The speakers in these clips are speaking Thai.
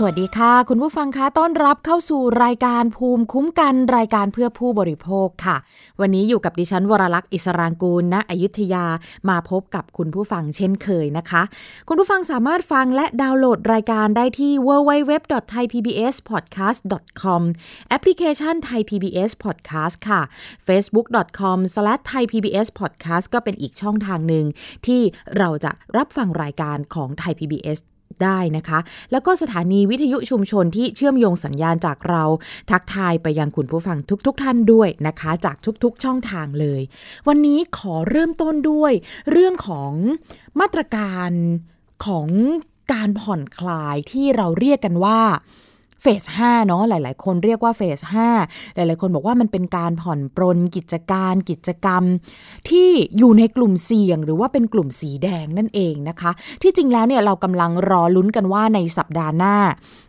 สวัสดีค่ะ คุณผู้ฟังคะต้อนรับเข้าสู่รายการภูมิคุ้มกันรายการเพื่อผู้บริโภคค่ะ วันนี้อยู่กับดิฉันวรลักษ์อิสรางกูลณอยุธยามาพบกับคุณผู้ฟังเช่นเคยนะคะ คุณผู้ฟังสามารถฟังและดาวน์โหลดรายการได้ที่ www.thaipbspodcast.com แอปพลิเคชัน Thai PBS Podcast ค่ะ facebook.com/thaipbspodcast ก็เป็นอีกช่องทางหนึ่งที่เราจะรับฟังรายการของ Thai PBS ได้นะคะ แล้วก็สถานีวิทยุชุมชนที่เชื่อมโยงสัญญาณจากเรา ทักทายไปยังคุณผู้ฟังทุกๆทท่านด้วยนะคะ จากทุกๆช่องทางเลย วันนี้ขอเริ่มต้นด้วย เรื่องของมาตรการของการผ่อนคลายที่เราเรียกกันว่า เฟส5เนาะหลาย ๆ คนเรียกว่าเฟส5หลาย ๆ คนบอกว่ามันเป็นการผ่อนปรนกิจการกิจกรรม ที่อยู่ในกลุ่มเสี่ยง หรือว่าเป็นกลุ่มสีแดงนั่นเองนะคะ ที่จริงแล้วเนี่ยเรากำลังรอลุ้นกันว่าในสัปดาห์หน้า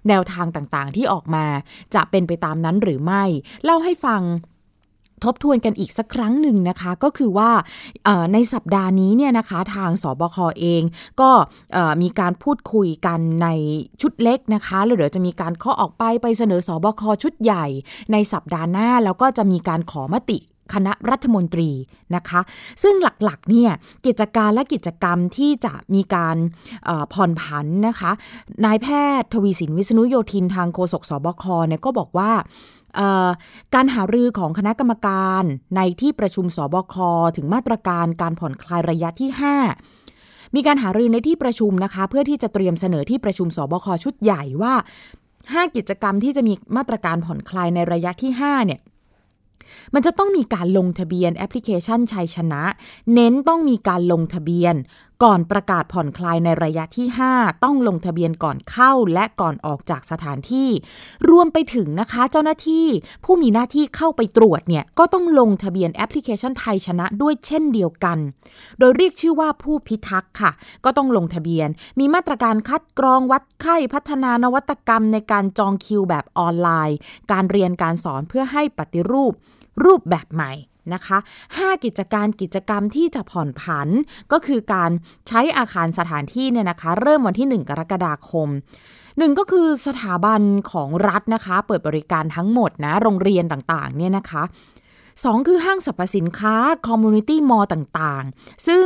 แนวทางต่าง ๆ ที่ออกมา จะเป็นไปตามนั้นหรือไม่ เล่าให้ฟัง ทบทวนกันอีกสักครั้งหนึ่งนะคะ ก็คือว่าในสัปดาห์นี้เนี่ยนะคะทางสบคอเองก็มีการพูดคุยกันในชุดเล็กนะคะแล้วเดี๋ยวจะมีการข้อออกไปไปเสนอสบคชุดใหญ่ในสัปดาห์หน้า แล้วก็จะมีการขอมติ คณะรัฐมนตรีนะคะ ซึ่งหลักๆเนี่ยกิจการและกิจกรรมที่จะมีการผ่อนผันนะคะนายแพทย์ทวีสินวิษณุโยธินทางโฆษกสบคเนี่ยก็บอกว่าการหารือของคณะกรรมการในที่ประชุมสบคถึงมาตรการการผ่อนคลายระยะที่ 5 มีการหารือในที่ประชุมนะคะ เพื่อที่จะเตรียมเสนอที่ประชุมสบคชุดใหญ่ว่า 5 กิจกรรมที่จะมีมาตรการผ่อนคลายในระยะที่ 5 เนี่ย มันจะต้องมีการลงทะเบียนแอปพลิเคชันชัยชนะ เน้นต้องมีการลงทะเบียน ก่อนประกาศผ่อนคลายในระยะที่ 5 ต้องลงทะเบียนก่อนเข้าและก่อนออกจากสถานที่ รวมไปถึงนะคะเจ้าหน้าที่ผู้มีหน้าที่เข้าไปตรวจเนี่ยก็ต้องลงทะเบียนแอปพลิเคชันไทยชนะด้วยเช่นเดียวกัน โดยเรียกชื่อว่าผู้พิทักษ์ค่ะ ก็ต้องลงทะเบียน มีมาตรการคัดกรองวัดไข้พัฒนานวัตกรรมในการจองคิวแบบออนไลน์ การเรียนการสอนเพื่อให้ปฏิรูป รูปแบบใหม่นะคะ5กิจการกิจกรรมที่จะผ่อนผัน ก็คือการใช้อาคารสถานที่เนี่ยนะคะ เริ่มวันที่ 1 กรกฎาคมหนึ่งก็คือสถาบันของรัฐนะคะ เปิดบริการทั้งหมดนะ โรงเรียนต่างๆเนี่ยนะคะสองคือห้างสรรพสินค้าคอมมูนิตี้มอลต่างๆ ซึ่ง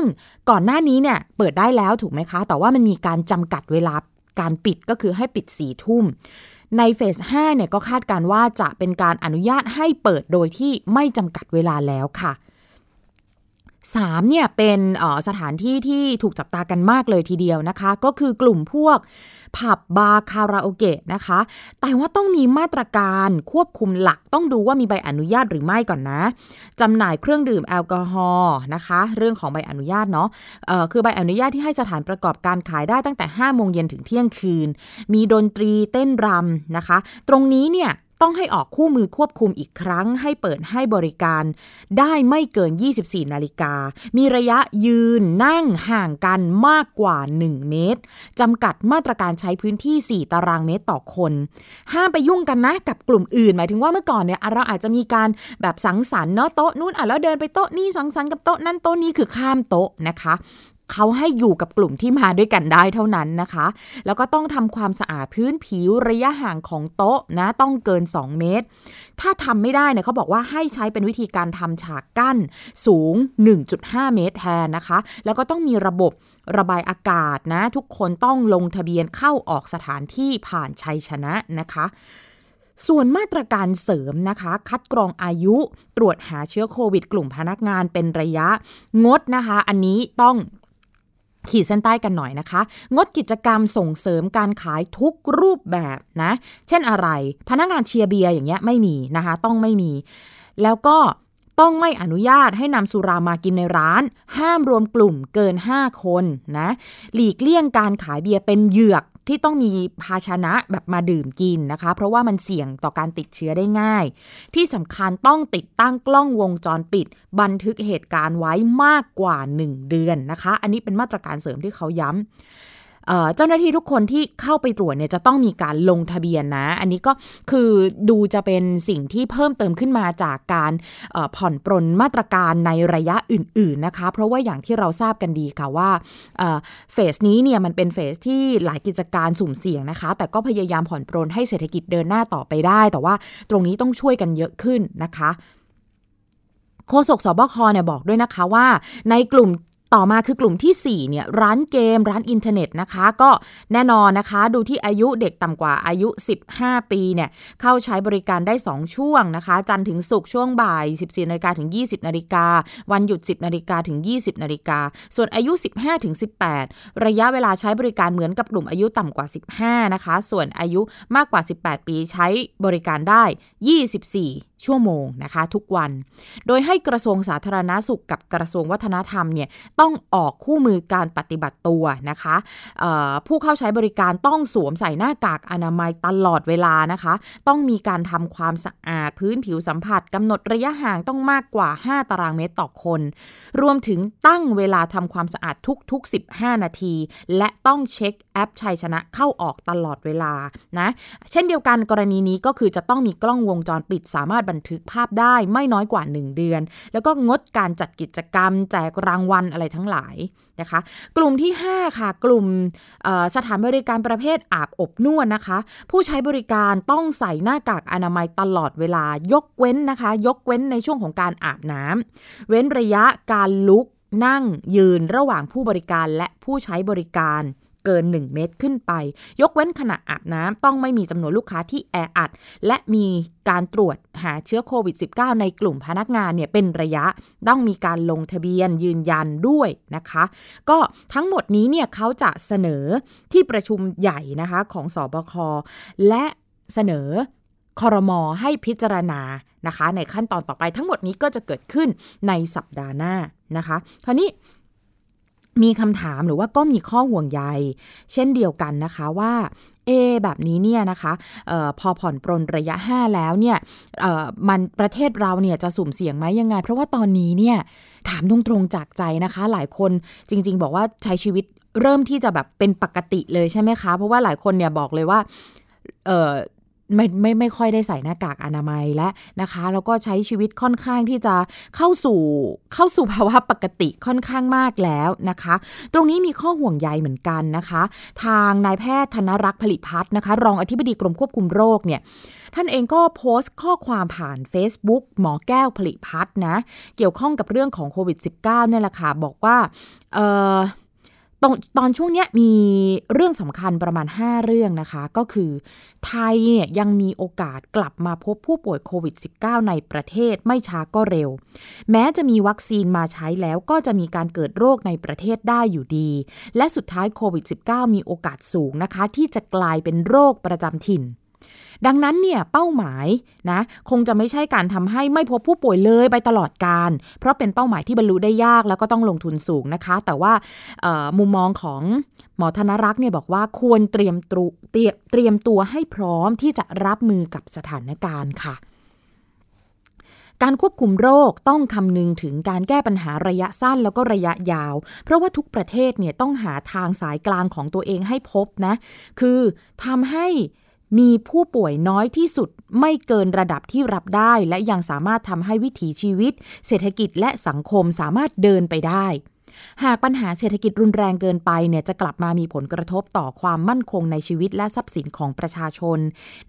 ก่อนหน้านี้เนี่ยเปิดได้แล้วถูกไหมคะ แต่ว่ามันมีการจำกัดเวลาการปิดก็คือให้ปิดสี่ทุ่ม ในเฟส5เนี่ยก็คาดการว่าจะเป็นการอนุญาตให้เปิดโดยที่ไม่จำกัดเวลาแล้วค่ะ3เนี่ยเป็นสถานที่ที่ถูกจับตากันมากเลยทีเดียวนะคะ ก็คือกลุ่มพวก ผับบาร์คาราโอเกะนะคะ แต่ว่าต้องมีมาตรการควบคุมหลักต้องดูว่ามีใบอนุญาตหรือไม่ก่อนนะจำหน่ายเครื่องดื่มแอลกอฮอล์นะคะ เรื่องของใบอนุญาตเนาะคือใบอนุญาตที่ให้สถานประกอบการขายได้ตั้งแต่5โมงเย็นถึงเที่ยงคืน มีดนตรีเต้นรำนะคะ ตรงนี้เนี่ย ต้องให้ออกคู่มือควบคุมอีกครั้ง ให้เปิดให้บริการได้ไม่เกิน 24 นาฬิกา มีระยะยืนนั่งห่างกันมากกว่า 1 เมตรจำกัดมาตรการใช้พื้นที่ 4 ตารางเมตรต่อคน ห้ามไปยุ่งกันนะกับกลุ่มอื่น หมายถึงว่าเมื่อก่อนเนี่ยเราอาจจะมีการแบบสังสรรค์เนาะโต๊ะนู้นอะแล้วเดินไปโต๊ะนี้สังสรรค์กับโต๊ะนั้นโต๊ะนี้คือข้ามโต๊ะนะคะ เขาให้อยู่กับกลุ่มที่มาด้วยกันได้เท่านั้นนะคะ แล้วก็ต้องทำความสะอาดพื้นผิวระยะห่างของโต๊ะนะต้องเกิน 2 เมตร ถ้าทำไม่ได้เนี่ยเขาบอกว่าให้ใช้เป็นวิธีการทำฉากกั้นสูง 1.5 เมตรแทนนะคะ แล้วก็ต้องมีระบบระบายอากาศนะ ทุกคนต้องลงทะเบียนเข้าออกสถานที่ผ่านชัยชนะนะคะส่วนมาตรการเสริมนะคะ คัดกรองอายุ ตรวจหาเชื้อโควิด กลุ่มพนักงานเป็นระยะ งดนะคะ อันนี้ต้อง ขีดเส้นใต้กันหน่อยนะคะ งดกิจกรรมส่งเสริมการขายทุกรูปแบบนะ เช่นอะไร พนักงานเชียร์เบียร์อย่างเงี้ยไม่มีนะคะ ต้องไม่มี แล้วก็ต้องไม่อนุญาตให้นำสุรามากินในร้าน ห้ามรวมกลุ่มเกิน 5 คนนะ หลีกเลี่ยงการขายเบียร์เป็นเหยือก ที่ต้องมีภาชนะแบบมาดื่มกินนะคะ เพราะว่ามันเสี่ยงต่อการติดเชื้อได้ง่าย ที่สำคัญต้องติดตั้งกล้องวงจรปิด บันทึกเหตุการณ์ไว้มากกว่า 1 เดือนนะคะ อันนี้เป็นมาตรการเสริมที่เขาย้ำ เจ้าหน้าที่ทุกคนที่เข้าไปตรวจเนี่ยจะต้องมีการลงทะเบียนนะ อันนี้ก็คือดูจะเป็นสิ่งที่เพิ่มเติมขึ้นมาจากการผ่อนปรนมาตรการในระยะอื่น ๆนะคะ เพราะว่าอย่างที่เราทราบกันดีค่ะว่าเฟสนี้เนี่ยมันเป็นเฟสที่หลายกิจการสุ่มเสี่ยงนะคะ แต่ก็พยายามผ่อนปรนให้เศรษฐกิจเดินหน้าต่อไปได้ แต่ว่าตรงนี้ต้องช่วยกันเยอะขึ้นนะคะโฆษกสบคเนี่ยบอกด้วยนะคะว่า ในกลุ่ม ต่อมาคือกลุ่มที่ 4 เนี่ยร้านเกม ร้านอินเทอร์เน็ตนะคะ ก็แน่นอนนะคะ ดูที่อายุเด็กต่ำกว่าอายุ 15 ปีเนี่ยเข้าใช้บริการได้ 2 ช่วงนะคะ จันทร์ถึงศุกร์ช่วงบ่าย 14นาฬิกาถึง 20นาฬิกาวันหยุด 10นาฬิกาถึง 20นาฬิกาส่วนอายุ 15ถึง18 ระยะเวลาใช้บริการเหมือนกับกลุ่มอายุต่ำกว่า 15 นะคะ ส่วนอายุมากกว่า 18 ปีใช้บริการได้ 24 ชั่วโมงนะคะ ทุกวัน โดยให้กระทรวงสาธารณาสุขกับกระทรวงวัฒนธรรมเนี่ยต้องออกคู่มือการปฏิบัติตัวนะคะผู้เข้าใช้บริการต้องสวมใส่หน้ากากอนามัยตลอดเวลานะคะ ต้องมีการทำความสะอาดพื้นผิวสัมผัสกำหนดระยะห่างต้องมากกว่า 5 ตารางเมตรต่อคน รวมถึงตั้งเวลาทำความสะอาดทุกๆ 15 นาที และต้องเช็คแอปชัยชนะเข้าออกตลอดเวลานะ เช่นเดียวกันกรณีนี้ก็คือจะต้องมีกล้องวงจรปิดสามารถบันทึกภาพได้ไม่น้อยกว่า 1 เดือน แล้วก็งดการจัดกิจกรรม แจกรางวัลอะไรทั้งหลายนะคะ กลุ่มที่ 5 ค่ะ กลุ่มสถานบริการประเภทอาบอบนวดนะคะ ผู้ใช้บริการต้องใส่หน้ากากอนามัยตลอดเวลายกเว้นนะคะ ยกเว้นในช่วงของการอาบน้ำเว้นระยะการลุกนั่งยืนระหว่างผู้บริการและผู้ใช้บริการ เกิน 1 เมตรขึ้นไป ยกเว้นขณะอาบน้ำต้องไม่มีจำนวนลูกค้าที่แออัด และมีการตรวจหาเชื้อโควิด -19 ในกลุ่มพนักงานเนี่ยเป็นระยะต้องมีการลงทะเบียนยืนยันด้วยนะคะ ก็ทั้งหมดนี้เนี่ยเขาจะเสนอที่ประชุมใหญ่นะคะของสอบคและเสนอคอรมอให้พิจารณานะคะ ในขั้นตอนต่อไปทั้งหมดนี้ก็จะเกิดขึ้นในสัปดาห์หน้านะคะคราวนี้ มีคำถามหรือว่าก็มีข้อห่วงใย เช่นเดียวกันนะคะว่าเอแบบนี้เนี่ยนะคะออพอผ่อนปรนระยะ 5 แล้วเนี่ยมันประเทศเราเนี่ยจะสุ่มเสี่ยงไหมยังไง เพราะว่าตอนนี้เนี่ยถามตรงๆจากใจนะคะ หลายคนจริง ๆ บอกว่าใช้ชีวิตเริ่มที่จะแบบเป็นปกติเลยใช่ไหมคะ เพราะว่าหลายคนเนี่ยบอกเลยว่า ไม่ไม่ไม่ค่อยได้ใส่หน้ากากอนามัยและนะคะแล้วก็ใช้ชีวิตค่อนข้างที่จะเข้าสู่เข้าสู่ภาวะปกติค่อนข้างมากแล้วนะคะ ตรงนี้มีข้อห่วงใยเหมือนกันนะคะ ทางนายแพทย์ธนรักษ์ผลิพัฒน์นะคะ รองอธิบดีกรมควบคุมโรคเนี่ยท่านเองก็โพสต์ข้อความผ่าน Facebook หมอแก้วผลิพัฒน์นะ เกี่ยวข้องกับเรื่องของโควิด -19 เนี่ยแหละค่ะ บอกว่า เออ ตอนตอนช่วงนี้มีเรื่องสำคัญประมาณ 5 เรื่องนะคะ ก็คือ ไทยเนี่ยยังมีโอกาสกลับมาพบผู้ป่วยโควิด -19 ในประเทศไม่ช้าก็เร็ว แม้จะมีวัคซีนมาใช้แล้วก็จะมีการเกิดโรคในประเทศได้อยู่ดี และสุดท้ายโควิด -19 มีโอกาสสูงนะคะ ที่จะกลายเป็นโรคประจำถิ่น ดังนั้นเนี่ยเป้าหมายนะคงจะไม่ใช่การทำให้ไม่พบผู้ป่วยเลยไปตลอดการ เพราะเป็นเป้าหมายที่บรรลุได้ยากแล้วก็ต้องลงทุนสูงนะคะ แต่ว่ามุมมองของหมอธนรักษ์เนี่ยบอกว่าควรเตรียมตัวเตรียมตัวให้พร้อมที่จะรับมือกับสถานการณ์ค่ะการควบคุมโรคต้องคำนึงถึงการแก้ปัญหาระยะสั้นแล้วก็ระยะยาว เพราะว่าทุกประเทศเนี่ยต้องหาทางสายกลางของตัวเองให้พบนะ คือทำให้ มีผู้ป่วยน้อยที่สุดไม่เกินระดับที่รับได้ และยังสามารถทำให้วิถีชีวิต เศรษฐกิจและสังคมสามารถเดินไปได้ หากปัญหาเศรษฐกิจรุนแรงเกินไปเนี่ยจะกลับมามีผลกระทบต่อความมั่นคงในชีวิตและทรัพย์สินของประชาชน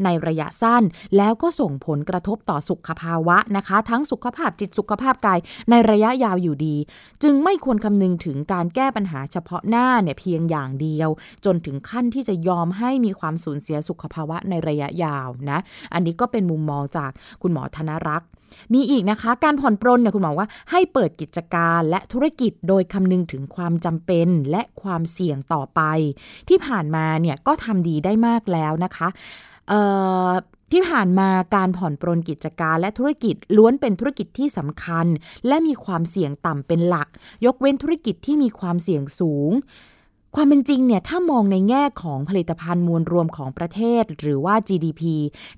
ในระยะสั้น แล้วก็ส่งผลกระทบต่อสุขภาวะนะคะ ทั้งสุขภาพจิตสุขภาพกายในระยะยาวอยู่ดี จึงไม่ควรคำนึงถึงการแก้ปัญหาเฉพาะหน้าเนี่ยเพียงอย่างเดียว จนถึงขั้นที่จะยอมให้มีความสูญเสียสุขภาวะในระยะยาวนะ อันนี้ก็เป็นมุมมองจากคุณหมอธนรักษ์ มีอีกนะคะ การผ่อนปรนเนี่ยคุณหมอว่าให้เปิดกิจการและธุรกิจโดยคำนึงถึงความจำเป็นและความเสี่ยงต่อไป ที่ผ่านมาเนี่ยก็ทำดีได้มากแล้วนะคะที่ผ่านมาการผ่อนปรนกิจการและธุรกิจล้วนเป็นธุรกิจที่สำคัญ และมีความเสี่ยงต่ำเป็นหลัก ยกเว้นธุรกิจที่มีความเสี่ยงสูง ความเป็นจริงเนี่ยถ้ามองในแง่ของผลิตภัณฑ์มวลรวมของประเทศ หรือว่า GDP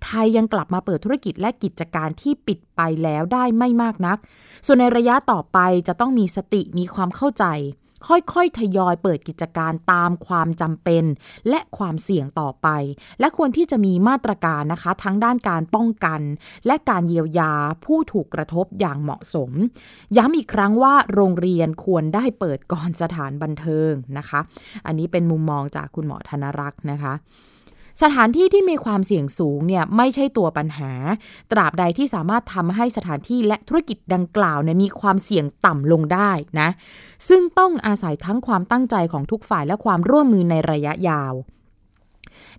ไทยยังกลับมาเปิดธุรกิจและกิจการที่ปิดไปแล้วได้ไม่มากนัก ส่วนในระยะต่อไปจะต้องมีสติมีความเข้าใจ ค่อยๆ ทยอยเปิดกิจการตามความจำเป็น และความเสี่ยงต่อไป และควรที่จะมีมาตรการนะคะทั้งด้านการป้องกัน และการเยียวยาผู้ถูกกระทบอย่างเหมาะสม ย้ำอีกครั้งว่าโรงเรียนควรได้เปิดก่อนสถานบันเทิงนะคะ อันนี้เป็นมุมมองจากคุณหมอธนรักษ์นะคะ สถานที่ที่มีความเสี่ยงสูงเนี่ยไม่ใช่ตัวปัญหา ตราบใดที่สามารถทำให้สถานที่และธุรกิจดังกล่าวเนี่ยมีความเสี่ยงต่ำลงได้นะ ซึ่งต้องอาศัยทั้งความตั้งใจของทุกฝ่ายและความร่วมมือในระยะยาว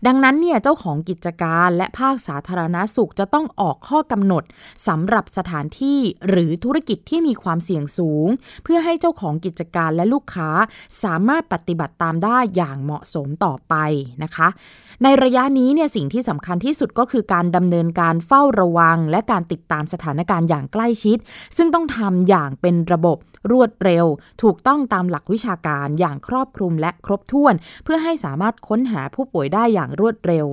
ดังนั้นเนี่ยเจ้าของกิจการและภาคสาธารณาสุขจะต้องออกข้อกำหนดสำหรับสถานที่หรือธุรกิจที่มีความเสี่ยงสูง เพื่อให้เจ้าของกิจการและลูกค้าสามารถปฏิบัติตามได้อย่างเหมาะสมต่อไปนะคะ ในระยะนี้เนี่ยสิ่งที่สำคัญที่สุดก็คือการดำเนินการเฝ้าระวัง และการติดตามสถานการณ์อย่างใกล้ชิด ซึ่งต้องทำอย่างเป็นระบบรวดเร็ว ถูกต้องตามหลักวิชาการอย่างครอบคลุมและครบถ้วน เพื่อให้สามารถค้นหาผู้ป่วยได้อย่างรวดเร็ว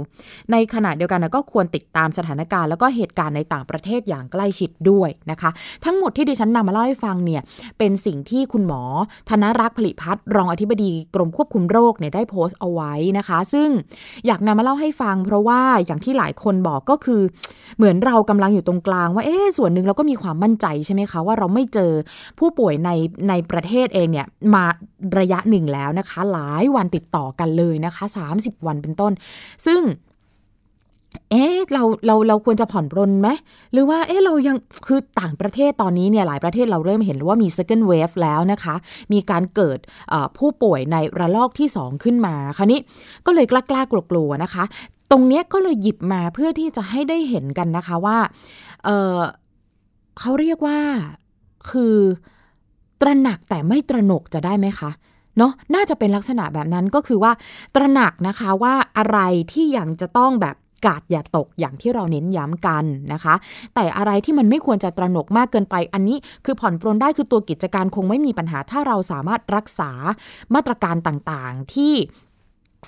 ในขณะเดียวกันก็ควรติดตามสถานการณ์แล้วก็เหตุการณ์ในต่างประเทศอย่างใกล้ชิดด้วยนะคะ ทั้งหมดที่ดิฉันนำมาเล่าให้ฟังเนี่ยเป็นสิ่งที่คุณหมอ ธนรักษ์ผลิพัฒน์รองอธิบดีกรมควบคุมโรคเนี่ยได้โพสต์เอาไว้นะคะ ซึ่งอยากนำมาเล่าให้ฟัง เพราะว่าอย่างที่หลายคนบอกก็คือ เหมือนเรากำลังอยู่ตรงกลางว่าเอ๊ส่วนหนึ่งเราก็มีความมั่นใจใช่ไหมคะว่าเราไม่เจอผู้ป่วยในในประเทศเองเนี่ยมาระยะหนึ่งแล้วนะคะ หลายวันติดต่อกันเลยนะคะ 30 วันเป็นต้น ซึ่งเอ๊ะเราเราเราควรจะผ่อนปรนไหมหรือว่าเอ๊ะเรายังคือต่างประเทศตอนนี้เนี่ยหลายประเทศเราเริ่มเห็นว่ามี second wave แล้วนะคะ มีการเกิดผู้ป่วยในระลอกที่ 2 ขึ้นมาคราวนี้ก็เลยกล้ากล้ากลัวๆนะคะ ตรงเนี้ยก็เลยหยิบมาเพื่อที่จะให้ได้เห็นกันนะคะว่าเเขาเรียกว่าคือ ระหนักแต่ไม่ตระหนกจะได้ไหมคะเนาะน่าจะเป็นลักษณะแบบนั้นก็คือว่า ตระหนักนะคะว่าอะไรที่ยังจะต้องแบบกาดอย่าตกอย่างที่เราเน้นย้ำกันนะคะ แต่อะไรที่มันไม่ควรจะตระหนกมากเกินไป อันนี้คือผ่อนปรนได้คือตัวกิจการคงไม่มีปัญหาถ้าเราสามารถรักษามาตรการต่างๆที่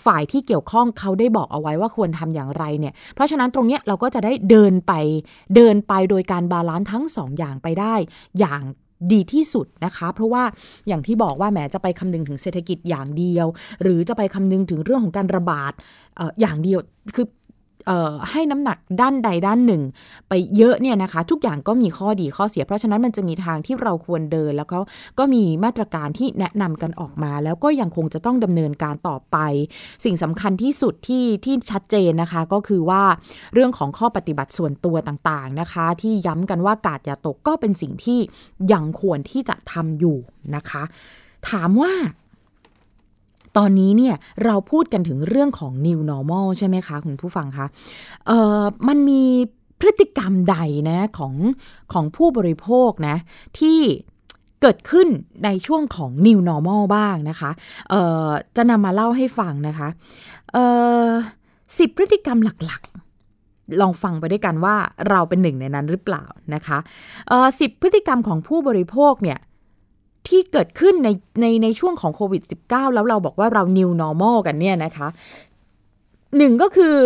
ฝ่ายที่เกี่ยวข้องเขาได้บอกเอาไว้ว่าควรทำอย่างไรเนี่ย เพราะฉะนั้นตรงนี้เราก็จะได้เดินไปเดินไปโดยการ balance ทั้งสองอย่างไปได้ อย่าง ดีที่สุดนะคะ เพราะว่าอย่างที่บอกว่าแหมจะไปคำนึงถึงเศรษฐกิจอย่างเดียว หรือจะไปคำนึงถึงเรื่องของการระบาดออย่างเดียว คือ ให้น้ำหนักด้านใดด้านหนึ่ง ไปเยอะเนี่ยนะคะ ทุกอย่างก็มีข้อดีข้อเสีย เพราะฉะนั้นมันจะมีทางที่เราควรเดิน แล้วก็ก็มีมาตรการที่แนะนำกันออกมา แล้วก็ยังคงจะต้องดำเนินการต่อไป สิ่งสำคัญที่สุดที่ที่ชัดเจนนะคะก็คือว่าเรื่องของข้อปฏิบัติส่วนตัวต่างๆนะคะ ที่ย้ำกันว่ากาดอย่าตกก็เป็นสิ่งที่ยังควรที่จะทำอยู่นะคะ ถามว่า ตอนนี้เนี่ยเราพูดกันถึงเรื่องของ new normal ใช่ไหมคะคุณผู้ฟังคะเอ่อมันมีพฤติกรรมใดนะของของผู้บริโภคนะที่เกิดขึ้นในช่วงของ new normal บ้างนะคะเอ่อจะนำมาเล่าให้ฟังนะคะเอ่อสิบพฤติกรรมหลักๆลองฟังไปด้วยกันว่าเราเป็นหนึ่งในนั้นหรือเปล่านะคะเอ่อสิบพฤติกรรมของผู้บริโภคเนี่ย ที่เกิดขึ้นในในในช่วงของโควิด -19 แล้วเราบอกว่าเรา new normal กันเนี่ยนะคะหนึ่งก็คือ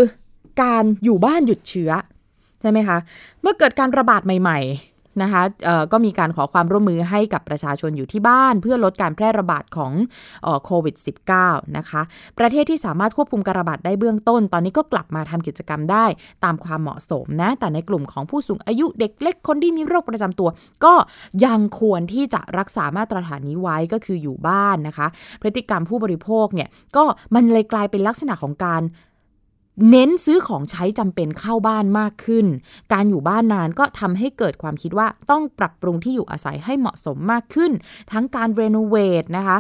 การอยู่บ้านหยุดเชื้อ ใช่ไหมคะ เมื่อเกิดการระบาดใหม่ นะคะก็มีการขอความร่วมมือให้กับประชาชนอยู่ที่บ้าน เพื่อลดการแพร่ระบาดของโควิด -19 นะคะ ประเทศที่สามารถควบคุมการระบาดได้เบื้องต้น ตอนนี้ก็กลับมาทำกิจกรรมได้ตามความเหมาะสมนะ แต่ในกลุ่มของผู้สูงอายุเด็กเล็กคนที่มีโรคประจำตัว ก็ยังควรที่จะรักษามาตรฐานนี้ไว้ก็คืออยู่บ้านนะคะ พฤติกรรมผู้บริโภคเนี่ยก็มันเลยกลายเป็นลักษณะของการ เน้นซื้อของใช้จำเป็นเข้าบ้านมากขึ้น การอยู่บ้านนานก็ทำให้เกิดความคิดว่าต้องปรับปรุงที่อยู่อาศัยให้เหมาะสมมากขึ้น ทั้งการรีโนเวทนะคะ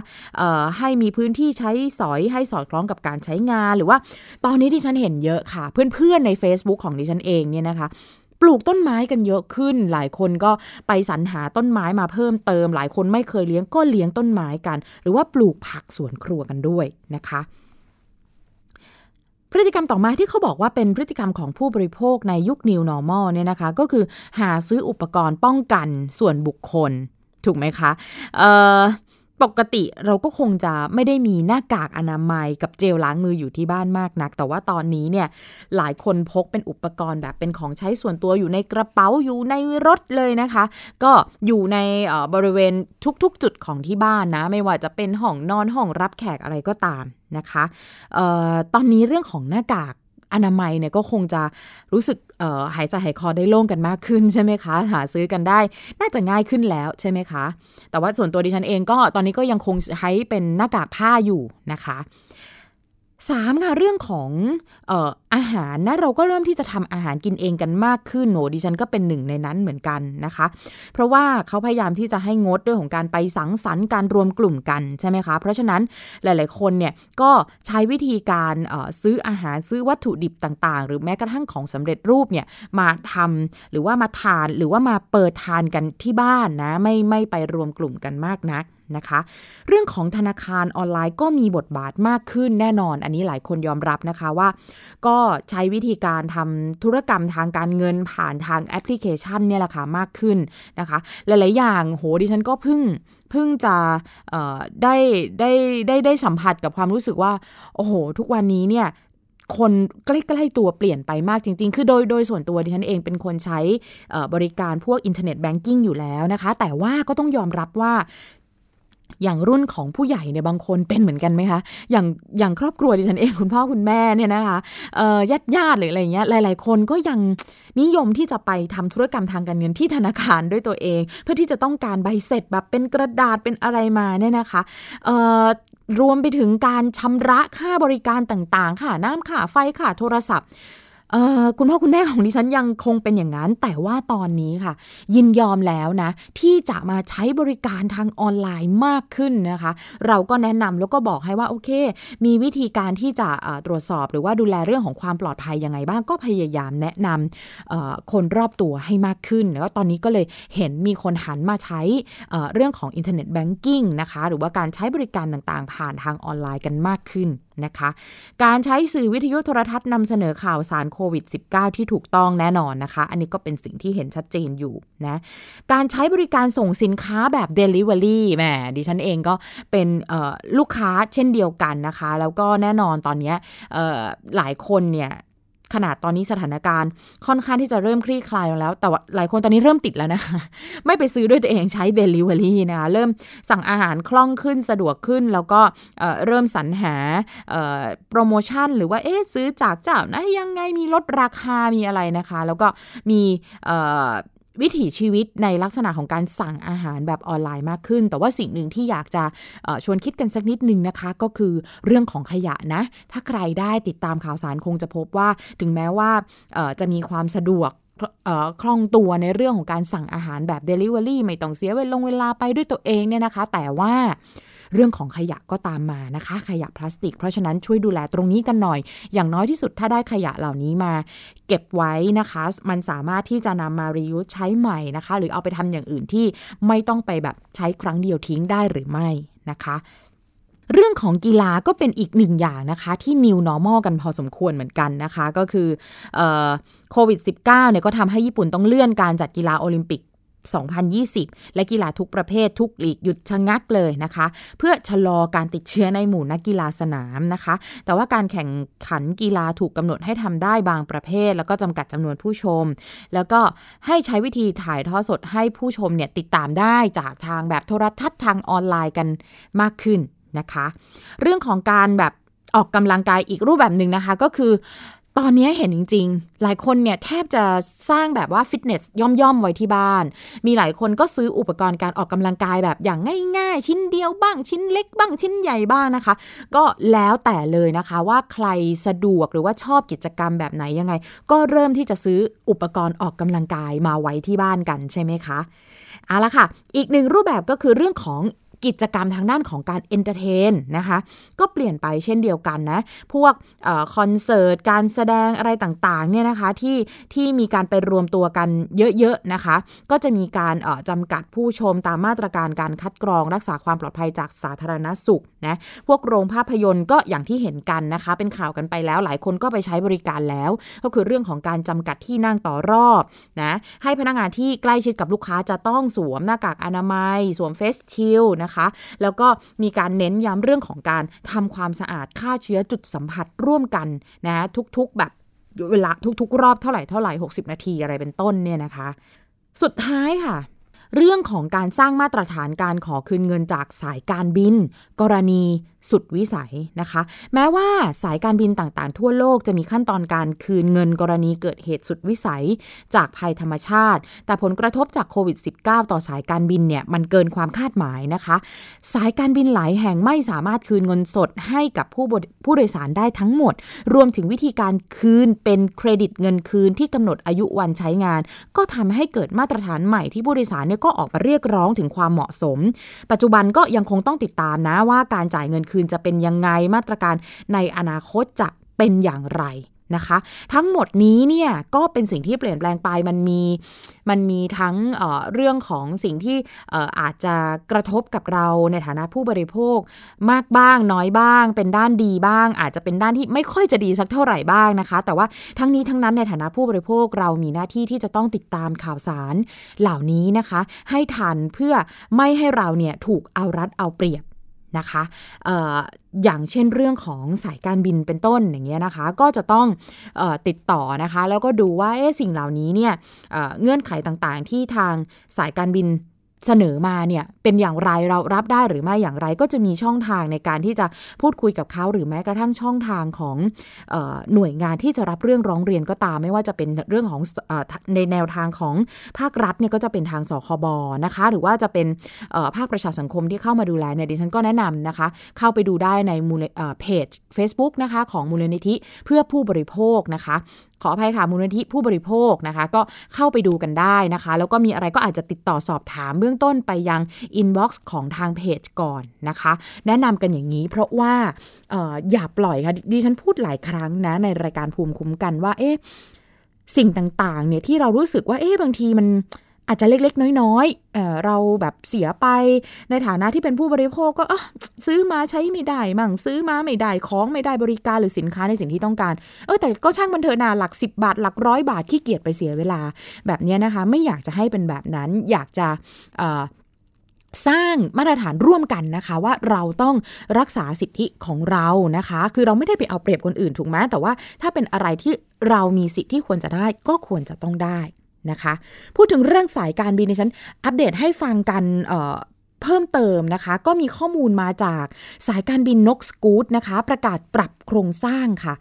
ให้มีพื้นที่ใช้สอยให้สอดคล้องกับการใช้งาน หรือว่าตอนนี้ที่ฉันเห็นเยอะค่ะ เพื่อนๆใน Facebook ของดิฉันเองเนี่ยนะคะปลูกต้นไม้กันเยอะขึ้น หลายคนก็ไปสรรหาต้นไม้มาเพิ่มเติม หลายคนไม่เคยเลี้ยงก็เลี้ยงต้นไม้กัน หรือว่าปลูกผักสวนครัวกันด้วยนะคะ พฤติกรรมต่อมาที่เขาบอกว่าเป็นพฤติกรรมของผู้บริโภคในยุค New Normal เนี่ยนะคะ ก็คือหาซื้ออุปกรณ์ป้องกันส่วนบุคคล ถูกไหมคะปกติเราก็คงจะไม่ได้มีหน้ากากอนามัยกับเจลล้างมืออยู่ที่บ้านมากนัก แต่ว่าตอนนี้เนี่ยหลายคนพกเป็นอุปกรณ์แบบเป็นของใช้ส่วนตัวอยู่ในกระเป๋าอยู่ในรถเลยนะคะ ก็อยู่ในบริเวณทุกๆ จุดของที่บ้านนะ ไม่ว่าจะเป็นห้องนอนห้องรับแขกอะไรก็ตาม นะคะออตอนนี้เรื่องของหน้ากากอนามัยเนี่ยก็คงจะรู้สึกหายใจหายคอได้โล่งกันมากขึ้นใช่ไหมคะ หาซื้อกันได้น่าจะง่ายขึ้นแล้วใช่ไหมคะ แต่ว่าส่วนตัวดิฉันเองก็ตอนนี้ก็ยังคงใช้เป็นหน้ากากผ้าอยู่นะคะ สามค่ะเรื่องของอออาหารนะเราก็เริ่มที่จะทำอาหารกินเองกันมากขึ้นโหนดิฉันก็เป็นหนึ่งในนั้นเหมือนกันนะคะ เพราะว่าเขาพยายามที่จะให้งดเรื่องของการไปสังสรรค์การรวมกลุ่มกันใช่ไหมคะ เพราะฉะนั้นหลาย ๆ คนเนี่ยก็ใช้วิธีการซื้ออาหารซื้อวัตถุดิบต่าง ๆ หรือแม้กระทั่งของสำเร็จรูปเนี่ยมาทำหรือว่ามาทานหรือว่ามาเปิดทานกันที่บ้านนะไม่ไม่ไปรวมกลุ่มกันมากนัก นะคะ เรื่องของธนาคารออนไลน์ก็มีบทบาทมากขึ้นแน่นอน อันนี้หลายคนยอมรับนะคะว่า ก็ใช้วิธีการทำธุรกรรมทางการเงินผ่านทางแอปพลิเคชันเนี่ยแหละค่ะมากขึ้นนะคะ หลาย ๆ อย่างโหดิฉันก็เพิ่งเพิ่งจะได้ได้ได้ได้สัมผัสกับความรู้สึกว่า โอ้โห ทุกวันนี้เนี่ยคนใกล้ๆตัวเปลี่ยนไปมากจริง ๆ คือโดยโดยส่วนตัวดิฉันเองเป็นคนใช้บริการพวก internet banking อยู่แล้วนะคะ แต่ว่าก็ต้องยอมรับว่า อย่างรุ่นของผู้ใหญ่เนี่ยบางคนเป็นเหมือนกันไหมคะ อย่างอย่างครอบครัวดิฉันเองคุณพ่อคุณแม่เนี่ยนะคะญาติญาติหรืออะไรเงี้ยหลาย ๆ คนก็ยังนิยมที่จะไปทำธุรกรรมทางการเงินที่ธนาคารด้วยตัวเอง เพื่อที่จะต้องการใบเสร็จแบบเป็นกระดาษเป็นอะไรมาเนี่ยนะคะรวมไปถึงการชำระค่าบริการต่างๆ ค่ะน้ำค่ะไฟค่ะโทรศัพท์ คุณพ่อคุณแม่ของดิฉันยังคงเป็นอย่างนั้น แต่ว่าตอนนี้ค่ะ ยินยอมแล้วนะ ที่จะมาใช้บริการทางออนไลน์มากขึ้นนะคะ เราก็แนะนำแล้วก็บอกให้ว่าโอเค มีวิธีการที่จะตรวจสอบหรือว่าดูแลเรื่องของความปลอดภัยยังไงบ้างก็พยายามแนะนำคนรอบตัวให้มากขึ้น แล้วตอนนี้ก็เลยเห็นมีคนหันมาใช้เรื่องของอินเทอร์เน็ตแบงกิ้งนะคะ หรือว่าการใช้บริการต่างๆ ผ่านทางออนไลน์กันมากขึ้น นะคะ การใช้สื่อวิทยุโทรทัศน์นำเสนอข่าวสารโควิด -19 ที่ถูกต้องแน่นอนนะคะ อันนี้ก็เป็นสิ่งที่เห็นชัดเจนอยู่นะ การใช้บริการส่งสินค้าแบบ Delivery แหมดิฉันเองก็เป็นลูกค้าเช่นเดียวกันนะคะ แล้วก็แน่นอนตอนนี้หลายคนเนี่ย ขนาดตอนนี้สถานการณ์ค่อนข้างที่จะเริ่มคลี่คลายลงแล้ว แต่ว่าหลายคนตอนนี้เริ่มติดแล้วนะคะ ไม่ไปซื้อด้วยตัวเองใช้เดลิเวอรี่นะคะ เริ่มสั่งอาหารคล่องขึ้นสะดวกขึ้น แล้วก็เริ่มสรรหาโปรโมชั่น หรือว่าเอ๊ซื้อจากเจ้านะยังไงมีลดราคามีอะไรนะคะ แล้วก็มี วิถีชีวิตในลักษณะของการสั่งอาหารแบบออนไลน์มากขึ้น แต่ว่าสิ่งหนึ่งที่อยากจะชวนคิดกันสักนิดนึงนะคะ ก็คือเรื่องของขยะนะ ถ้าใครได้ติดตามข่าวสารคงจะพบว่าถึงแม้ว่าจะมีความสะดวกคล่องตัวในเรื่องของการสั่งอาหารแบบ Delivery ไม่ต้องเสียเวลงเวลาไปด้วยตัวเองเนี่ยนะคะ แต่ว่า เรื่องของขยะก็ตามมานะคะ ขยะพลาสติก เพราะฉะนั้นช่วยดูแลตรงนี้กันหน่อย อย่างน้อยที่สุดถ้าได้ขยะเหล่านี้มา เก็บไว้นะคะ มันสามารถที่จะนำมารียูใช้ใหม่นะคะ หรือเอาไปทำอย่างอื่นที่ไม่ต้องไปแบบใช้ครั้งเดียวทิ้งได้หรือไม่นะคะเรื่องของกีฬาก็เป็นอีกหนึ่งอย่างนะคะที่ new normal กันพอสมควรเหมือนกันนะคะ ก็คือโควิด -19 เนี่ยก็ทำให้ญี่ปุ่นต้องเลื่อนการจัดกีฬาโอลิมปิก 2020 และกีฬาทุกประเภททุกลีกหยุดชะงักเลยนะคะ เพื่อชะลอการติดเชื้อในหมู่นักกีฬาสนามนะคะ แต่ว่าการแข่งขันกีฬาถูกกำหนดให้ทำได้บางประเภท แล้วก็จำกัดจำนวนผู้ชม แล้วก็ให้ใช้วิธีถ่ายทอดสดให้ผู้ชมเนี่ยติดตามได้จากทางแบบโทรทัศน์ทางออนไลน์กันมากขึ้นนะคะ เรื่องของการแบบออกกำลังกายอีกรูปแบบหนึ่งนะคะก็คือ ตอนนี้เห็นจริง ๆ หลายคนเนี่ยแทบจะสร้างแบบว่าฟิตเนสย่อมๆไว้ที่บ้าน มีหลายคนก็ซื้ออุปกรณ์การออกกำลังกายแบบอย่างง่าย ๆ ชิ้นเดียวบ้าง ชิ้นเล็กบ้างชิ้นใหญ่บ้างนะคะ ก็แล้วแต่เลยนะคะว่าใครสะดวกหรือว่าชอบกิจกรรมแบบไหนยังไง ก็เริ่มที่จะซื้ออุปกรณ์ออกกำลังกายมาไว้ที่บ้านกันใช่ไหมคะเอาละค่ะ อีกหนึ่งรูปแบบก็คือเรื่องของ กิจกรรมทางด้านของการ entertain นะคะ ก็เปลี่ยนไปเช่นเดียวกันนะ พวกคอนเสิร์ต การแสดงอะไรต่างๆเนี่ยนะคะที่ที่มีการไปรวมตัวกันเยอะๆนะคะ ก็จะมีการจำกัดผู้ชมตามมาตรการการคัดกรองรักษาความปลอดภัยจากสาธารณสุขนะ พวกโรงภาพยนตร์ก็อย่างที่เห็นกันนะคะ เป็นข่าวกันไปแล้วหลายคนก็ไปใช้บริการแล้ว ก็คือเรื่องของการจำกัดที่นั่งต่อรอบนะให้พนักงานที่ใกล้ชิดกับลูกค้าจะต้องสวมหน้ากากอนามัย สวมเฟสชิลนะนะคะ แล้วก็มีการเน้นย้ำเรื่องของการทำความสะอาดฆ่าเชื้อจุดสัมผัสร่วมกันนะทุกๆแบบเวลาทุกๆ รอบเท่าไหร่เท่าไหร่ 60 นาทีอะไรเป็นต้นเนี่ยนะคะ สุดท้ายค่ะ เรื่องของการสร้างมาตรฐานการขอคืนเงินจากสายการบิน กรณีสุดวิสัยนะคะ แม้ว่าสายการบินต่างๆ ทั่วโลกจะมีขั้นตอนการคืนเงินกรณีเกิดเหตุสุดวิสัย จากภัยธรรมชาติ แต่ผลกระทบจากโควิด -19 ต่อสายการบินเนี่ยมันเกินความคาดหมายนะคะ สายการบินหลายแห่งไม่สามารถคืนเงินสดให้กับผู้ผู้โดยสารได้ทั้งหมด รวมถึงวิธีการคืนเป็นเครดิตเงินคืนที่กำหนดอายุวันใช้งาน ก็ทำให้เกิดมาตรฐานใหม่ที่ผู้โดยสารเนี่ยก็ออกมาเรียกร้องถึงความเหมาะสม ปัจจุบันก็ยังคงต้องติดตามนะว่าการจ่ายเงินคืนจะเป็นยังไงมาตรการในอนาคตจะเป็นอย่างไรนะคะ ทั้งหมดนี้เนี่ยก็เป็นสิ่งที่เปลี่ยนแปลงไปมันมีมันมีทั้งเเรื่องของสิ่งที่อาจจะกระทบกับเราในฐานะผู้บริโภคมากบ้างน้อยบ้าง เป็นด้านดีบ้าง อาจจะเป็นด้านที่ไม่ค่อยจะดีสักเท่าไหร่บ้างนะคะ แต่ว่าทั้งนี้ทั้งนั้นในฐานะผู้บริโภคเรามีหน้าที่ที่จะต้องติดตามข่าวสารเหล่านี้นะคะ ให้ทันเพื่อไม่ให้เราเนี่ยถูกเอารัดเอาเปรียบ นะคะออย่างเช่นเรื่องของสายการบินเป็นต้นอย่างเงี้ยนะคะ ก็จะต้องออติดต่อนะคะ แล้วก็ดูว่าสิ่งเหล่านี้เนี่ยเเงื่อนไขต่างๆ ที่ทางสายการบิน เสนอมาเนี่ยเป็นอย่างไรเรารับได้หรือไม่อย่างไร ก็จะมีช่องทางในการที่จะพูดคุยกับเขาหรือแม้กระทั่งช่องทางของออหน่วยงานที่จะรับเรื่องร้องเรียนก็ตาม ไม่ว่าจะเป็นเรื่องของอในแนวทางของภาครัฐเนี่ยก็จะเป็นทางสคบนะคะ หรือว่าจะเป็นภาคประชาสังคมที่เข้ามาดูแลเนี่ยดิฉันก็แนะนำนะคะ เข้าไปดูได้ในมูลเพจ Facebook นะคะของมูลนิธิเพื่อผู้บริโภคนะคะขออภัยค่ะมูลนิธิผู้บริโภคนะคะ ก็เข้าไปดูกันได้นะคะ แล้วก็มีอะไรก็อาจจะติดต่อสอบถามเบื้องต้นไปยัง inbox ของทางเพจก่อนนะคะ แนะนำกันอย่างนี้เพราะว่าอออย่าปล่อยค่ะ ดิฉันพูดหลายครั้งนะในรายการภูมิคุ้มกันว่า เอ๊ะสิ่งต่างๆเนี่ยที่เรารู้สึกว่าเอ๊ะบางทีมัน อาจจะเล็กๆ น้อยๆเเราแบบเสียไป ในฐานะที่เป็นผู้บริโภคก็ซื้อมาใช้ไม่ได้มั่งซื้อมาไม่ได้ของไม่ได้บริการหรือสินค้าในสิ่งที่ต้องการ เออแต่ก็ช่างมันเถอะนาหลัก 10 บาท หลักร้อยบาทขี้เกียจไปเสียเวลา แบบนี้นะคะ ไม่อยากจะให้เป็นแบบนั้น อยากจะสร้างมาตรฐานร่วมกันนะคะว่าเราต้องรักษาสิทธิของเรานะคะ คือเราไม่ได้ไปเอาเปรียบคนอื่นถูกไหมแต่ว่าถ้าเป็นอะไรที่เรามีสิทธิที่ควรจะได้ก็ควรจะต้องได้ นะคะ พูดถึงเรื่องสายการบินในฉันอัปเดตให้ฟังกันเพิ่มเติมนะคะ ก็มีข้อมูลมาจากสายการบินนกสกูตนะคะ ประกาศปรับโครงสร้างค่ะ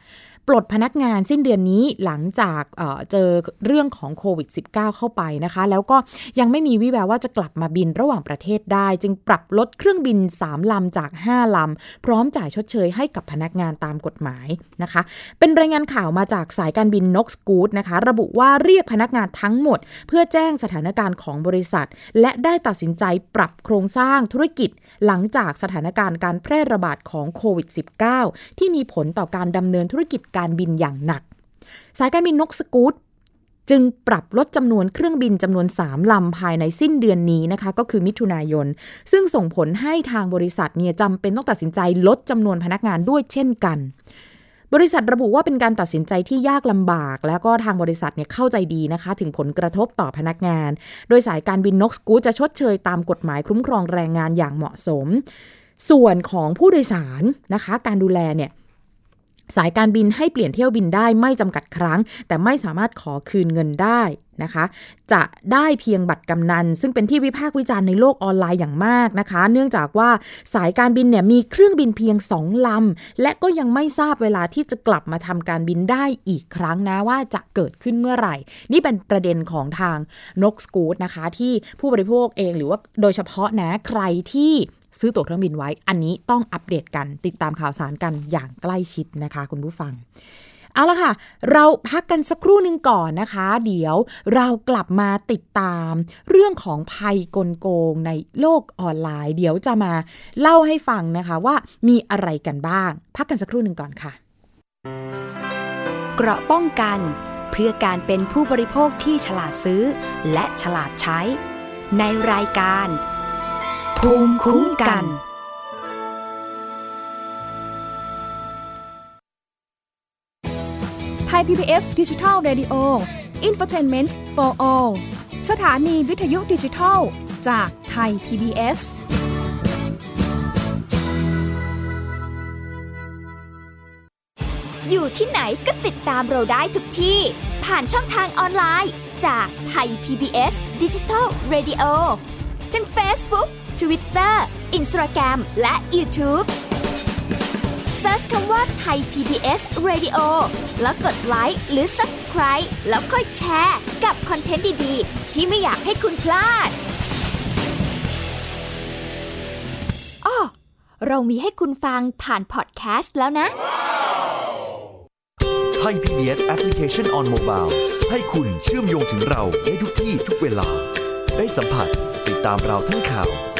ปลดพนักงานสิ้นเดือนนี้หลังจากเเจอเรื่องของโควิด -19 เข้าไปนะคะ แล้วก็ยังไม่มีวิแววว่าจะกลับมาบินระหว่างประเทศได้ จึงปรับลดเครื่องบิน 3 ลำจาก 5 ลำ พร้อมจ่ายชดเชยให้กับพนักงานตามกฎหมายนะคะ เป็นรายงานข่าวมาจากสายการบินนกสกูตนะคะ ระบุว่าเรียกพนักงานทั้งหมด เพื่อแจ้งสถานการณ์ของบริษัท และได้ตัดสินใจปรับโครงสร้างธุรกิจ หลังจากสถานการณ์การแพร่ระบาดของโควิด -19 ที่มีผลต่อการดำเนินธุรกิจการบินอย่างหนัก สายการบินนกสกูตจึงปรับลดจำนวนเครื่องบินจำนวน 3 ลำภายในสิ้นเดือนนี้นะคะ ก็คือมิถุนายน ซึ่งส่งผลให้ทางบริษัทเนี่ยจำเป็นต้องตัดสินใจลดจำนวนพนักงานด้วยเช่นกัน บริษัทระบุว่าเป็นการตัดสินใจที่ยากลำบาก แล้วก็ทางบริษัทเนี่ยเข้าใจดีนะคะ ถึงผลกระทบต่อพนักงาน โดยสายการบินนกสกูตจะชดเชยตามกฎหมายคุ้มครองแรงงานอย่างเหมาะสม ส่วนของผู้โดยสารนะคะ การดูแลเนี่ย สายการบินให้เปลี่ยนเที่ยวบินได้ไม่จำกัดครั้ง แต่ไม่สามารถขอคืนเงินได้นะคะ จะได้เพียงบัตรกำนัน ซึ่งเป็นที่วิพากษ์วิจารณ์ในโลกออนไลน์อย่างมากนะคะ เนื่องจากว่าสายการบินเนี่ยมีเครื่องบินเพียงสองลำ และก็ยังไม่ทราบเวลาที่จะกลับมาทำการบินได้อีกครั้งนะว่าจะเกิดขึ้นเมื่อไหร่ นี่เป็นประเด็นของทางนกสกูตนะคะที่ผู้บริโภคเองหรือว่าโดยเฉพาะนะใครที่ ซื้อตั๋วเครื่องบินไว้ อันนี้ต้องอัปเดตกัน ติดตามข่าวสารกันอย่างใกล้ชิดนะคะ คุณผู้ฟัง เอาละค่ะ เราพักกันสักครู่หนึ่งก่อนนะคะ เดี๋ยวเรากลับมาติดตาม เรื่องของภัยกลโกงในโลกออนไลน์ เดี๋ยวจะมาเล่าให้ฟังนะคะว่ามีอะไรกันบ้าง พักกันสักครู่หนึ่งก่อนค่ะ เกราะป้องกันเพื่อการเป็นผู้บริโภคที่ฉลาดซื้อ และฉลาดใช้ ในรายการ ภูมิคุ้มกัน ไทย PBS ดิจิทัล Radio Infotainment for All สถานีวิทยุดิจิทัล จากไทย PBS อยู่ที่ไหนก็ติดตามเราได้ทุกที่ ผ่านช่องทางออนไลน์ จากไทย PBS Digital Radio ทั้ง Facebook Twitter Instagram และ YouTube Search คำว่าไทย PBS Radio แล้วกดไลค์หรือ Subscribe แล้วค่อยแชร์กับ content ดี ๆ ที่ไม่อยากให้คุณพลาดอ้อเรามีให้คุณฟังผ่านพอดแคสต์แล้วนะ ไทย PBS Application on Mobile ให้คุณเชื่อมโยงถึงเราในทุกที่ทุกเวลา ได้สัมผัสติดตามเราทั้งข่าว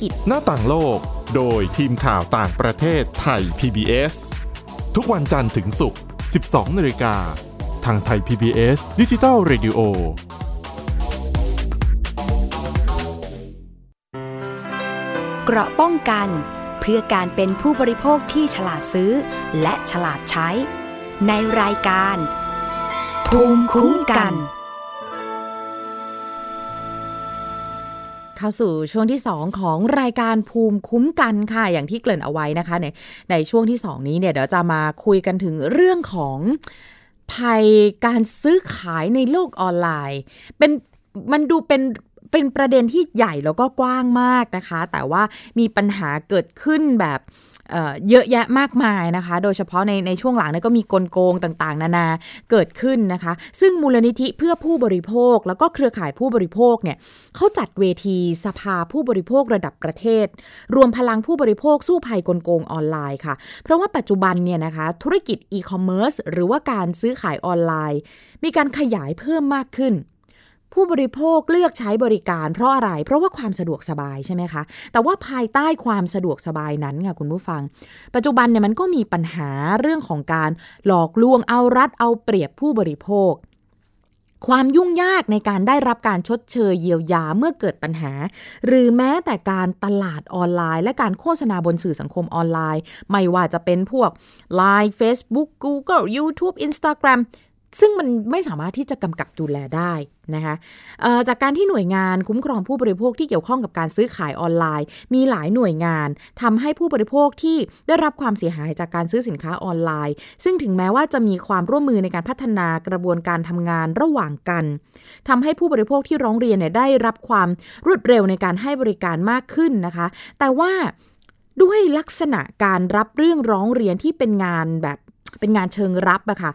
กิจ หน้าต่างโลก โดยทีมข่าวต่างประเทศไทย PBS ทุกวันจันทร์ถึงศุกร์ 12 นาฬิกา ทางไทย PBS ดิจิทัล Radio เกราะป้องกัน เพื่อการเป็นผู้บริโภคที่ฉลาดซื้อ และฉลาดใช้ ในรายการ ภูมิคุ้มกัน เข้าสู่ช่วงที่ 2 ของรายการภูมิคุ้มกันค่ะ อย่างที่เกริ่นเอาไว้นะคะในในช่วงที่ 2 นี้เนี่ยเดี๋ยวจะมาคุยกันถึงเรื่องของภัยการซื้อขายในโลกออนไลน์ เป็นมันดูเป็นเป็นประเด็นที่ใหญ่แล้วก็กว้างมากนะคะ แต่ว่ามีปัญหาเกิดขึ้นแบบ เยอะแยะมากมายนะคะ โดยเฉพาะในในช่วงหลังเนี่ยก็มีกลโกงต่างๆ นานาเกิดขึ้นนะคะ ซึ่งมูลนิธิเพื่อผู้บริโภค แล้วก็เครือข่ายผู้บริโภคเนี่ยเขาจัดเวทีสภาผู้บริโภคระดับประเทศ รวมพลังผู้บริโภคสู้ภัยกลโกงออนไลน์ค่ะ เพราะว่าปัจจุบันเนี่ยนะคะธุรกิจอีคอมเมิร์ซหรือว่าการซื้อขายออนไลน์ มีการขยายเพิ่มมากขึ้น ผู้บริโภคเลือกใช้บริการเพราะอะไร เพราะว่าความสะดวกสบายใช่ไหมคะ แต่ว่าภายใต้ความสะดวกสบายนั้นค่ะคุณผู้ฟัง ปัจจุบันเนี่ยมันก็มีปัญหาเรื่องของการหลอกลวงเอารัดเอาเปรียบผู้บริโภค ความยุ่งยากในการได้รับการชดเชยเยียวยาเมื่อเกิดปัญหา หรือแม้แต่การตลาดออนไลน์ และการโฆษณาบนสื่อสังคมออนไลน์ ไม่ว่าจะเป็นพวก Line Facebook Google YouTube Instagram ซึ่งมันไม่สามารถที่จะกำกับดูแลได้นะคะจากการที่หน่วยงานคุ้มครองผู้บริโภคที่เกี่ยวข้องกับการซื้อขายออนไลน์ มีหลายหน่วยงานทำให้ผู้บริโภคที่ได้รับความเสียหายจากการซื้อสินค้าออนไลน์ ซึ่งถึงแม้ว่าจะมีความร่วมมือในการพัฒนากระบวนการทำงานระหว่างกันทำให้ผู้บริโภคที่ร้องเรียนเนี่ยได้รับความรวดเร็วในการให้บริการมากขึ้นนะคะ แต่ว่าด้วยลักษณะการรับเรื่องร้องเรียนที่เป็นงานแบบ เป็นงานเชิงรับอะค่ะ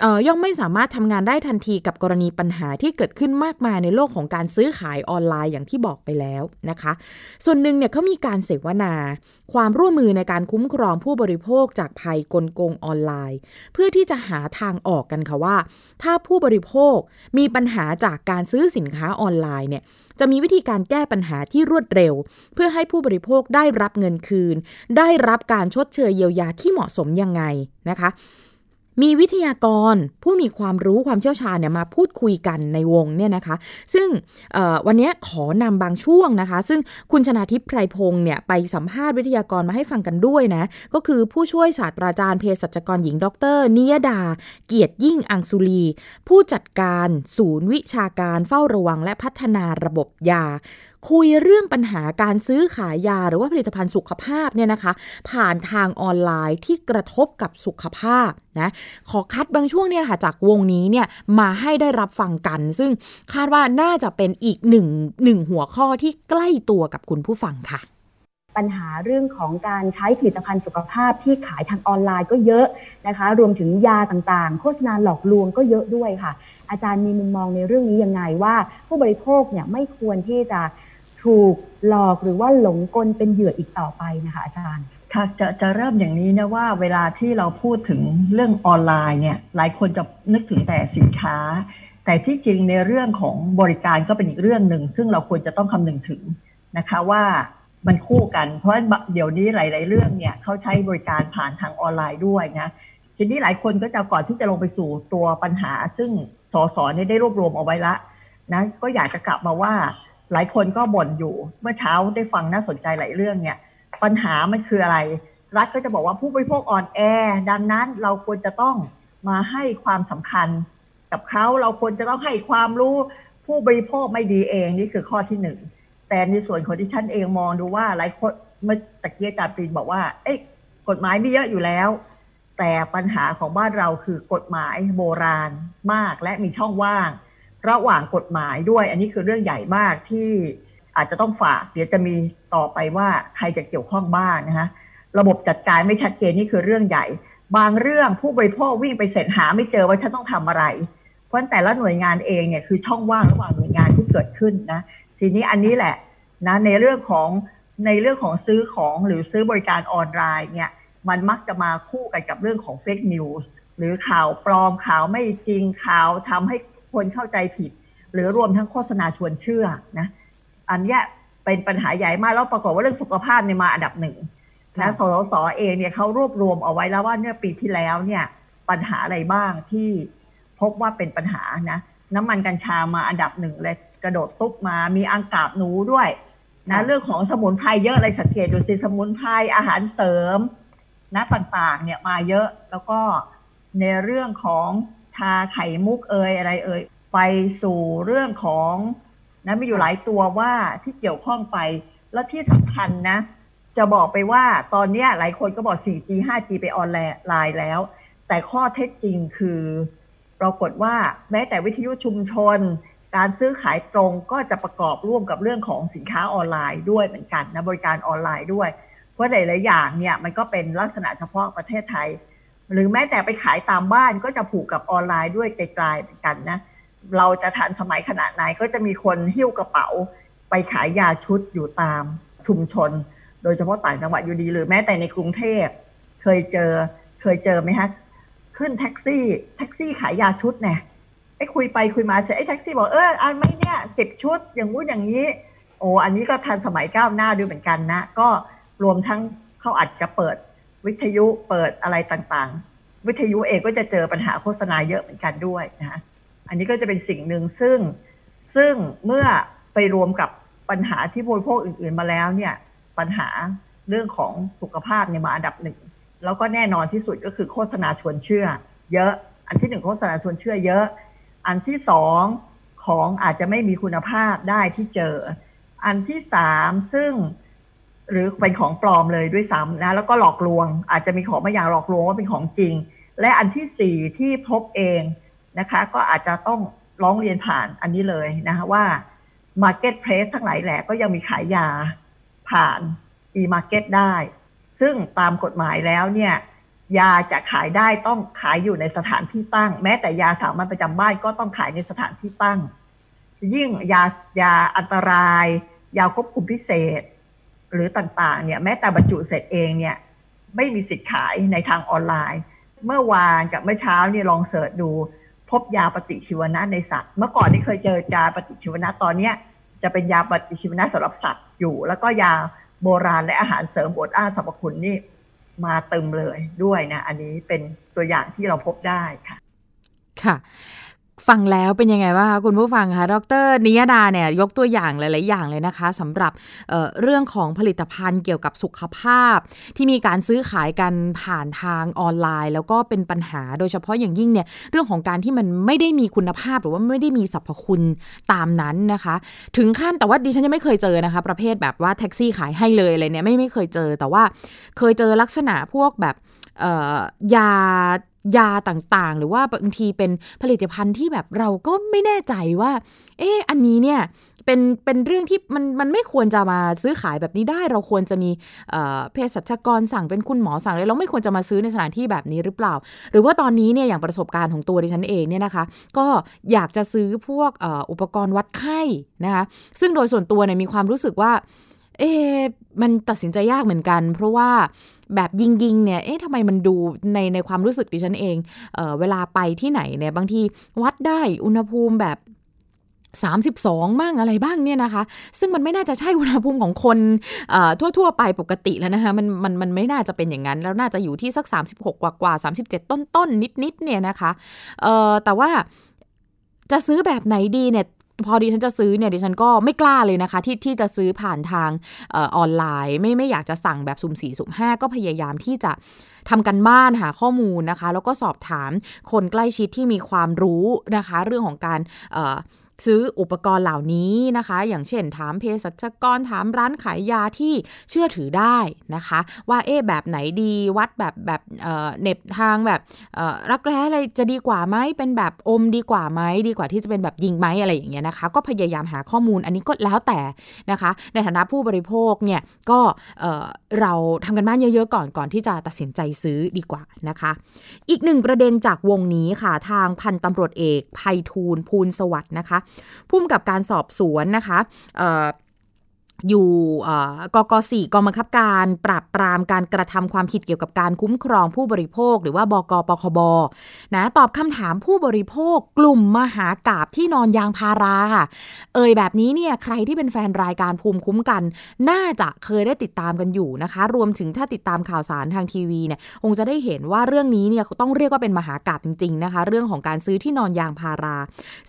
เอ่อย่อมไม่สามารถทำงานได้ทันทีกับกรณีปัญหาที่เกิดขึ้นมากมายในโลกของการซื้อขายออนไลน์อย่างที่บอกไปแล้วนะคะ ส่วนหนึ่งเนี่ยเขามีการเสวนา ความร่วมมือในการคุ้มครองผู้บริโภคจากภัยกลโกงออนไลน์ เพื่อที่จะหาทางออกกันค่ะว่า ถ้าผู้บริโภคมีปัญหาจากการซื้อสินค้าออนไลน์เนี่ย จะมีวิธีการแก้ปัญหาที่รวดเร็ว เพื่อให้ผู้บริโภคได้รับเงินคืน ได้รับการชดเชยเยียวยาที่เหมาะสมยังไงนะคะ มีวิทยากรผู้มีความรู้ความเชี่ยวชาญเนี่ยมาพูดคุยกันในวงเนี่ยนะคะ ซึ่งวันนี้ขอนำบางช่วงนะคะ ซึ่งคุณชนาทิพย์ไพรพงศ์เนี่ยไปสัมภาษณ์วิทยากรมาให้ฟังกันด้วยนะ ก็คือผู้ช่วยศาสตราจารย์เภสัชกรหญิง ดรนิยดา เกียรติยิ่งอังสุลีผู้จัดการศูนย์วิชาการเฝ้าระวังและพัฒนาระบบยา คุยเรื่องปัญหาการซื้อขายยาหรือว่าผลิตภัณฑ์สุขภาพเนี่ยนะคะ ผ่านทางออนไลน์ที่กระทบกับสุขภาพนะขอคัดบางช่วงเนี่ยค่ะจากวงนี้เนี่ยมาให้ได้รับฟังกัน ซึ่งคาดว่าน่าจะเป็นอีกหนึ่งหนึ่งหัวข้อที่ใกล้ตัวกับคุณผู้ฟังค่ะปัญหาเรื่องของการใช้ผลิตภัณฑ์สุขภาพที่ขายทางออนไลน์ก็เยอะนะคะ รวมถึงยาต่างๆ โฆษณาหลอกลวงก็เยอะด้วยค่ะ อาจารย์มีมุมมองในเรื่องนี้ยังไงว่า ผู้บริโภคเนี่ยไม่ควรที่จะ ถูกหลอกหรือว่าหลงกลเป็นเหยื่ออีกต่อไปนะคะอาจารย์ค่ะจะจะเริ่มอย่างนี้นะว่าเวลาที่เราพูดถึงเรื่องออนไลน์เนี่ยหลายคนจะนึกถึงแต่สินค้า แต่ที่จริงในเรื่องของบริการก็เป็นอีกเรื่องหนึ่ง ซึ่งเราควรจะต้องคำนึงถึงนะคะว่ามันคู่กัน เพราะเดี๋ยวนี้หลาย ๆ เรื่องเนี่ยเขาใช้บริการผ่านทางออนไลน์ด้วยนะทีนี้หลายคนก็จะก่อนที่จะลงไปสู่ตัวปัญหา ซึ่งสสเนี่ยได้รวบรวมเอาไว้ละนะก็อยากจะกลับมาว่า หลายคนก็บ่นอยู่เมื่อเช้าได้ฟังน่าสนใจหลายเรื่องเนี่ย ปัญหามันคืออะไร รัฐก็จะบอกว่าผู้บริโภคอ่อนแอ ดังนั้นเราควรจะต้องมาให้ความสำคัญ กับเขาเราควรจะต้องให้ความรู้ผู้บริโภคไม่ดีเองนี่คือข้อที่หนึ่งแต่ในส่วนของที่ฉันเองมองดูว่าหลายคนเมื่อตะเกียจารปีนบอกว่า เอ้กฎหมายมีเยอะอยู่แล้ว แต่ปัญหาของบ้านเราคือกฎหมายโบราณมากและมีช่องว่าง ระหว่างกฎหมายด้วย อันนี้คือเรื่องใหญ่มากที่อาจจะต้องฝากเดี๋ยวจะมีต่อไปว่าใครจะเกี่ยวข้องบ้างนะคะระบบจัดการไม่ชัดเจนนี่คือเรื่องใหญ่ บางเรื่องผู้บริโภควิ่งไปเสร็จหาไม่เจอว่าฉันต้องทำอะไร เพราะแต่ละหน่วยงานเองเนี่ยคือช่องว่างระหว่างหน่วยงานที่เกิดขึ้นนะทีนี้อันนี้แหละนะในเรื่องของในเรื่องของซื้อของหรือซื้อบริการออนไลน์เนี่ยมันมักจะมาคู่กันกับเรื่องของ fake news หรือข่าวปลอมข่าวไม่จริงข่าวทำให้ คนเข้าใจผิด หรือรวมทั้งโฆษณาชวนเชื่อนะอันนี้เป็นปัญหาใหญ่มากแล้วปรากฏว่าเรื่องสุขภาพเนี่ยมาอันดับหนึ่งนะสสสเองเนี่ยเขารวบรวมเอาไว้แล้วว่าเนี่ยปีที่แล้วเนี่ยปัญหาอะไรบ้างที่พบว่าเป็นปัญหานะน้ำมันกัญชามาอันดับหนึ่งเลยกระโดดตุ๊บมามีอังกาบหนูด้วยนะเรื่องของสมุนไพรเยอะอะไรสังเกตดูสิสมุนไพรอาหารเสริมนะต่างๆเนี่ยมาเยอะแล้วก็ในเรื่องของ ทาไข่มุกเอยอะไรเอยไปสู่เรื่องของนะมีอยู่หลายตัวว่าที่เกี่ยวข้องไป แล้วที่สำคัญนะ จะบอกไปว่าตอนนี้หลายคนก็บอก 4G 5G ไปออนไลน์แล้ว แต่ข้อเท็จจริงคือปรากฏว่าแม้แต่วิทยุชุมชน การซื้อขายตรงก็จะประกอบร่วมกับเรื่องของสินค้าออนไลน์ด้วยเหมือนกันนะบริการออนไลน์ด้วย เพราะหลายๆอย่างเนี่ยมันก็เป็นลักษณะเฉพาะประเทศไทย หรือแม้แต่ไปขายตามบ้านก็จะผูกกับออนไลน์ด้วยไกลๆเหมือนกันนะ เราจะทันสมัยขนาดไหนก็จะมีคนหิ้วกระเป๋า ไปขายยาชุดอยู่ตามชุมชน โดยเฉพาะต่างจังหวัดอยู่ดี หรือแม้แต่ในกรุงเทพเคยเจอเคยเจอไหมฮะขึ้นแท็กซี่ แท็กซี่ขายยาชุดเนี่ยไอ้คุยไปคุยมาเสร็จไอ้แท็กซี่บอกเอออันไม่เนี่ยสิบชุด อย่างงู้นอย่างนี้ โอ้อันนี้ก็ทันสมัยก้าวหน้าด้วยเหมือนกันนะ ก็รวมทั้งเขาอาจจะเปิด วิทยุเปิดอะไรต่างๆ วิทยุเองก็จะเจอปัญหาโฆษณาเยอะเหมือนกันด้วยนะอันนี้ก็จะเป็นสิ่งหนึ่งซึ่งซึ่งเมื่อไปรวมกับปัญหาที่บริโภคอื่น ๆ มาแล้วเนี่ย ปัญหาเรื่องของสุขภาพเนี่ยมาอันดับหนึ่งแล้วก็แน่นอนที่สุดก็คือโฆษณาชวนเชื่อ เยอะ อันที่หนึ่งโฆษณาชวนเชื่อเยอะ อันที่สองของอาจจะไม่มีคุณภาพได้ที่เจอ อันที่สามซึ่ง หรือเป็นของปลอมเลยด้วยซ้ำนะแล้วก็หลอกลวง อาจจะมีของบางอย่างหลอกลวงว่าเป็นของจริง และอันที่สี่ที่พบเองนะคะ ก็อาจจะต้องร้องเรียนผ่านอันนี้เลยนะคะว่า Marketplace ทั้งหลายแหละก็ยังมีขายยาผ่าน e-market ได้ ซึ่งตามกฎหมายแล้วเนี่ยยาจะขายได้ต้องขายอยู่ในสถานที่ตั้ง แม้แต่ยาสามัญประจำบ้านก็ต้องขายในสถานที่ตั้ง ยิ่งยายาอันตราย ยาควบคุมพิเศษ หรือต่างๆเนี่ยแม้แต่บรรจุเสร็จเองเนี่ยไม่มีสิทธิ์ขายในทางออนไลน์ เมื่อวานกับเมื่อเช้านี่ลองเสิร์ชดู พบยาปฏิชีวนะในสัตว์ เมื่อก่อนที่เคยเจอยาปฏิชีวนะตอนเนี้ยจะเป็นยาปฏิชีวนะสำหรับสัตว์อยู่ แล้วก็ยาโบราณและอาหารเสริมบดอ้าสรรพคุณนี่มาเติมเลยด้วยนะ อันนี้เป็นตัวอย่างที่เราพบได้ค่ะ ค่ะ ฟังแล้วเป็นยังไงบ้างคะคุณผู้ฟังคะดรนิยดาเนี่ยยกตัวอย่างหลาย ๆ อย่างเลยนะคะสำหรับเเรื่องของผลิตภัณฑ์เกี่ยวกับสุขภาพ ที่มีการซื้อขายกันผ่านทางออนไลน์ แล้วก็เป็นปัญหาโดยเฉพาะอย่างยิ่งเนี่ยเรื่องของการที่มันไม่ได้มีคุณภาพหรือว่าไม่ได้มีสรรพคุณตามนั้นนะคะ ถึงขั้นแต่ว่าดิฉันยังไม่เคยเจอนะคะ ประเภทแบบว่าแท็กซี่ขายให้เลยอะไรเนี่ยไม่ไม่เคยเจอ แต่ว่าเคยเจอลักษณะพวกแบบยา ยาต่างๆ หรือว่าบางทีเป็นผลิตภัณฑ์ที่แบบเราก็ไม่แน่ใจว่า เอออันนี้เนี่ยเป็นเป็นเรื่องที่มันมันไม่ควรจะมาซื้อขายแบบนี้ได้ เราควรจะมีเภสัชกรสั่งเป็นคุณหมอสั่งเลยเราไม่ควรจะมาซื้อในสถานที่แบบนี้หรือเปล่า หรือว่าตอนนี้เนี่ยอย่างประสบการณ์ของตัวดิฉันเองเนี่ยนะคะ ก็อยากจะซื้อพวกอุปกรณ์วัดไข้นะคะ ซึ่งโดยส่วนตัวเนี่ยมีความรู้สึกว่า เอ๊มันตัดสินใจยากเหมือนกัน เพราะว่าแบบยิงยิงเนี่ย เอ๊ะทำไมมันดูในในความรู้สึกดิฉันเองเออเวลาไปที่ไหนเนี่ยบางทีวัดได้อุณหภูมิแบบ32บ้างอะไรบ้างเนี่ยนะคะ ซึ่งมันไม่น่าจะใช่อุณหภูมิของคนทั่ว ๆ ไปปกติแล้วนะคะมันมันมันไม่น่าจะเป็นอย่างนั้น แล้วน่าจะอยู่ที่สัก 36 กว่ากว่า37 ต้นต้นนิดนิดเนี่ยนะคะเออแต่ว่าจะซื้อแบบไหนดีเนี่ย พอดีฉันจะซื้อเนี่ยดิฉันก็ไม่กล้าเลยนะคะ ที่ที่จะซื้อผ่านทางออนไลน์ ไม่ไม่อยากจะสั่งแบบสุ่มสี่สุ่มห้าก็พยายามที่จะทำกันบ้านหาข้อมูลนะคะ แล้วก็สอบถามคนใกล้ชิดที่มีความรู้นะคะ เรื่องของการ ซื้ออุปกรณ์เหล่านี้นะคะ อย่างเช่นถามเภสัชกรถามร้านขายยาที่เชื่อถือได้นะคะ ว่าเอ๊แบบไหนดีวัดแบบแบบเน็บทางแบบรักแร้อะไรจะดีกว่าไหมเป็นแบบอมดีกว่าไหมดีกว่าที่จะเป็นแบบยิงไหมอะไรอย่างเงี้ยนะคะ ก็พยายามหาข้อมูลอันนี้ก็แล้วแต่นะคะ ในฐานะผู้บริโภคเนี่ยก็เราทำกันบ้านเยอะๆก่อนก่อนที่จะตัดสินใจซื้อดีกว่านะคะ อีกหนึ่งประเด็นจากวงนี้ค่ะทางพันตำรวจเอกภัยทูลภูลสวัสด์นะคะพุ่มกับการสอบสวนนะคะ อยู่กก4กองบังคับการปราบปรามการกระทำความผิดเกี่ยวกับการคุ้มครองผู้บริโภค หรือว่าบกปคบนะตอบคำถามผู้บริโภคกลุ่มมหากาบที่นอนยางพาราค่ะเอ่ยแบบนี้เนี่ยใครที่เป็นแฟนรายการภูมิคุ้มกัน น่าจะเคยได้ติดตามกันอยู่นะคะ รวมถึงถ้าติดตามข่าวสารทางทีวีเนี่ยคงจะได้เห็นว่าเรื่องนี้เนี่ยต้องเรียกว่าเป็นมหากาบจริง ๆนะคะ เรื่องของการซื้อที่นอนยางพารา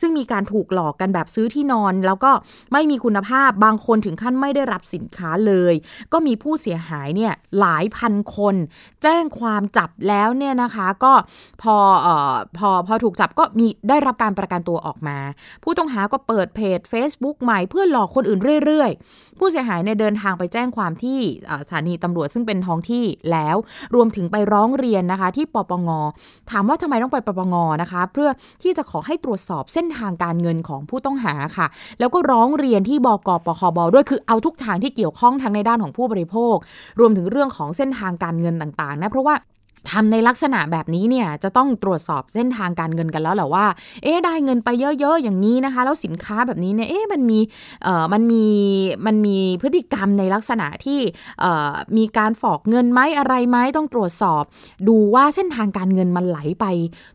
ซึ่งมีการถูกหลอกกันแบบซื้อที่นอน แล้วก็ไม่มีคุณภาพบางคนถึงขั้นไไม่ได้รับสินค้าเลย ก็มีผู้เสียหายเนี่ยหลายพันคน แจ้งความจับแล้วเนี่ยนะคะก็พอออพอพอถูกจับก็มีได้รับการประกันตัวออกมา ผู้ต้องหาก็เปิดเพจ Facebook ใหม่เพื่อหลอกคนอื่นเรื่อยๆ ผู้เสียหายเนี่ยเดินทางไปแจ้งความที่สถานีตำรวจซึ่งเป็นท้องที่แล้ว รวมถึงไปร้องเรียนนะคะที่ปปง ถามว่าทำไมต้องไปปปงนะคะ เพื่อที่จะขอให้ตรวจสอบเส้นทางการเงินของผู้ต้องหาค่ะ แล้วก็ร้องเรียนที่บกปคบด้วยคือเอาทุกทางที่เกี่ยวข้องทั้งในด้านของผู้บริโภค รวมถึงเรื่องของเส้นทางการเงินต่างๆนะเพราะว่าทำในลักษณะแบบนี้เนี่ยจะต้องตรวจสอบเส้นทางการเงินกันแล้วแหละว่า เอ๊ได้เงินไปเยอะ ๆ อย่างนี้นะคะ แล้วสินค้าแบบนี้เนี่ยเอ๊มันมีเอ่อมันมีมันมีพฤติกรรมในลักษณะที่เอ่อมีการฝอกเงินไหมอะไรไหมต้องตรวจสอบ ดูว่าเส้นทางการเงินมันไหลไป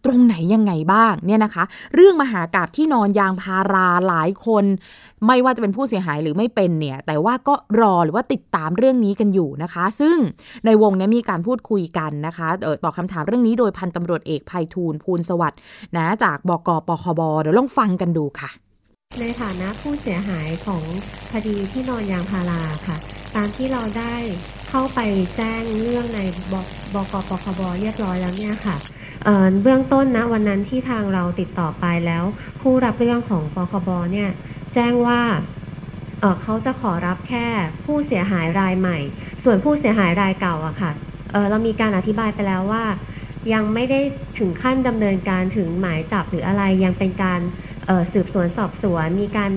ตรงไหนยังไงบ้างเนี่ยนะคะ เรื่องมหากราบที่นอนยางพาราหลายคน ไม่ว่าจะเป็นผู้เสียหายหรือไม่เป็นเนี่ย แต่ว่าก็รอหรือว่าติดตามเรื่องนี้กันอยู่นะคะ ซึ่งในวงนี้มีการพูดคุยกันนะคะออตอบคำถามเรื่องนี้โดยพันตำรวจเอกภัยทูลภูลสวัสด์นะจากบกปคบเดี๋ยวลองฟังกันดูค่ะ ในฐานะผู้เสียหายของคดีที่นอนยางพาราค่ะ ตามที่เราได้เข้าไปแจ้งเรื่องในบกปคบเรียบร้อยแล้วเนี่ยค่ะเเบื้องต้นนะวันนั้นที่ทางเราติดต่อไปแล้ว ผู้รับเรื่องของปคบเนี่ย แจ้งว่าเเขาจะขอรับแค่ผู้เสียหายรายใหม่ ส่วนผู้เสียหายรายเก่าอะค่ะเเรามีการอธิบายไปแล้วว่า ยังไม่ได้ถึงขั้นดำเนินการถึงหมายจับหรืออะไรยังเป็นการสืบสวนสอบสวน มีการ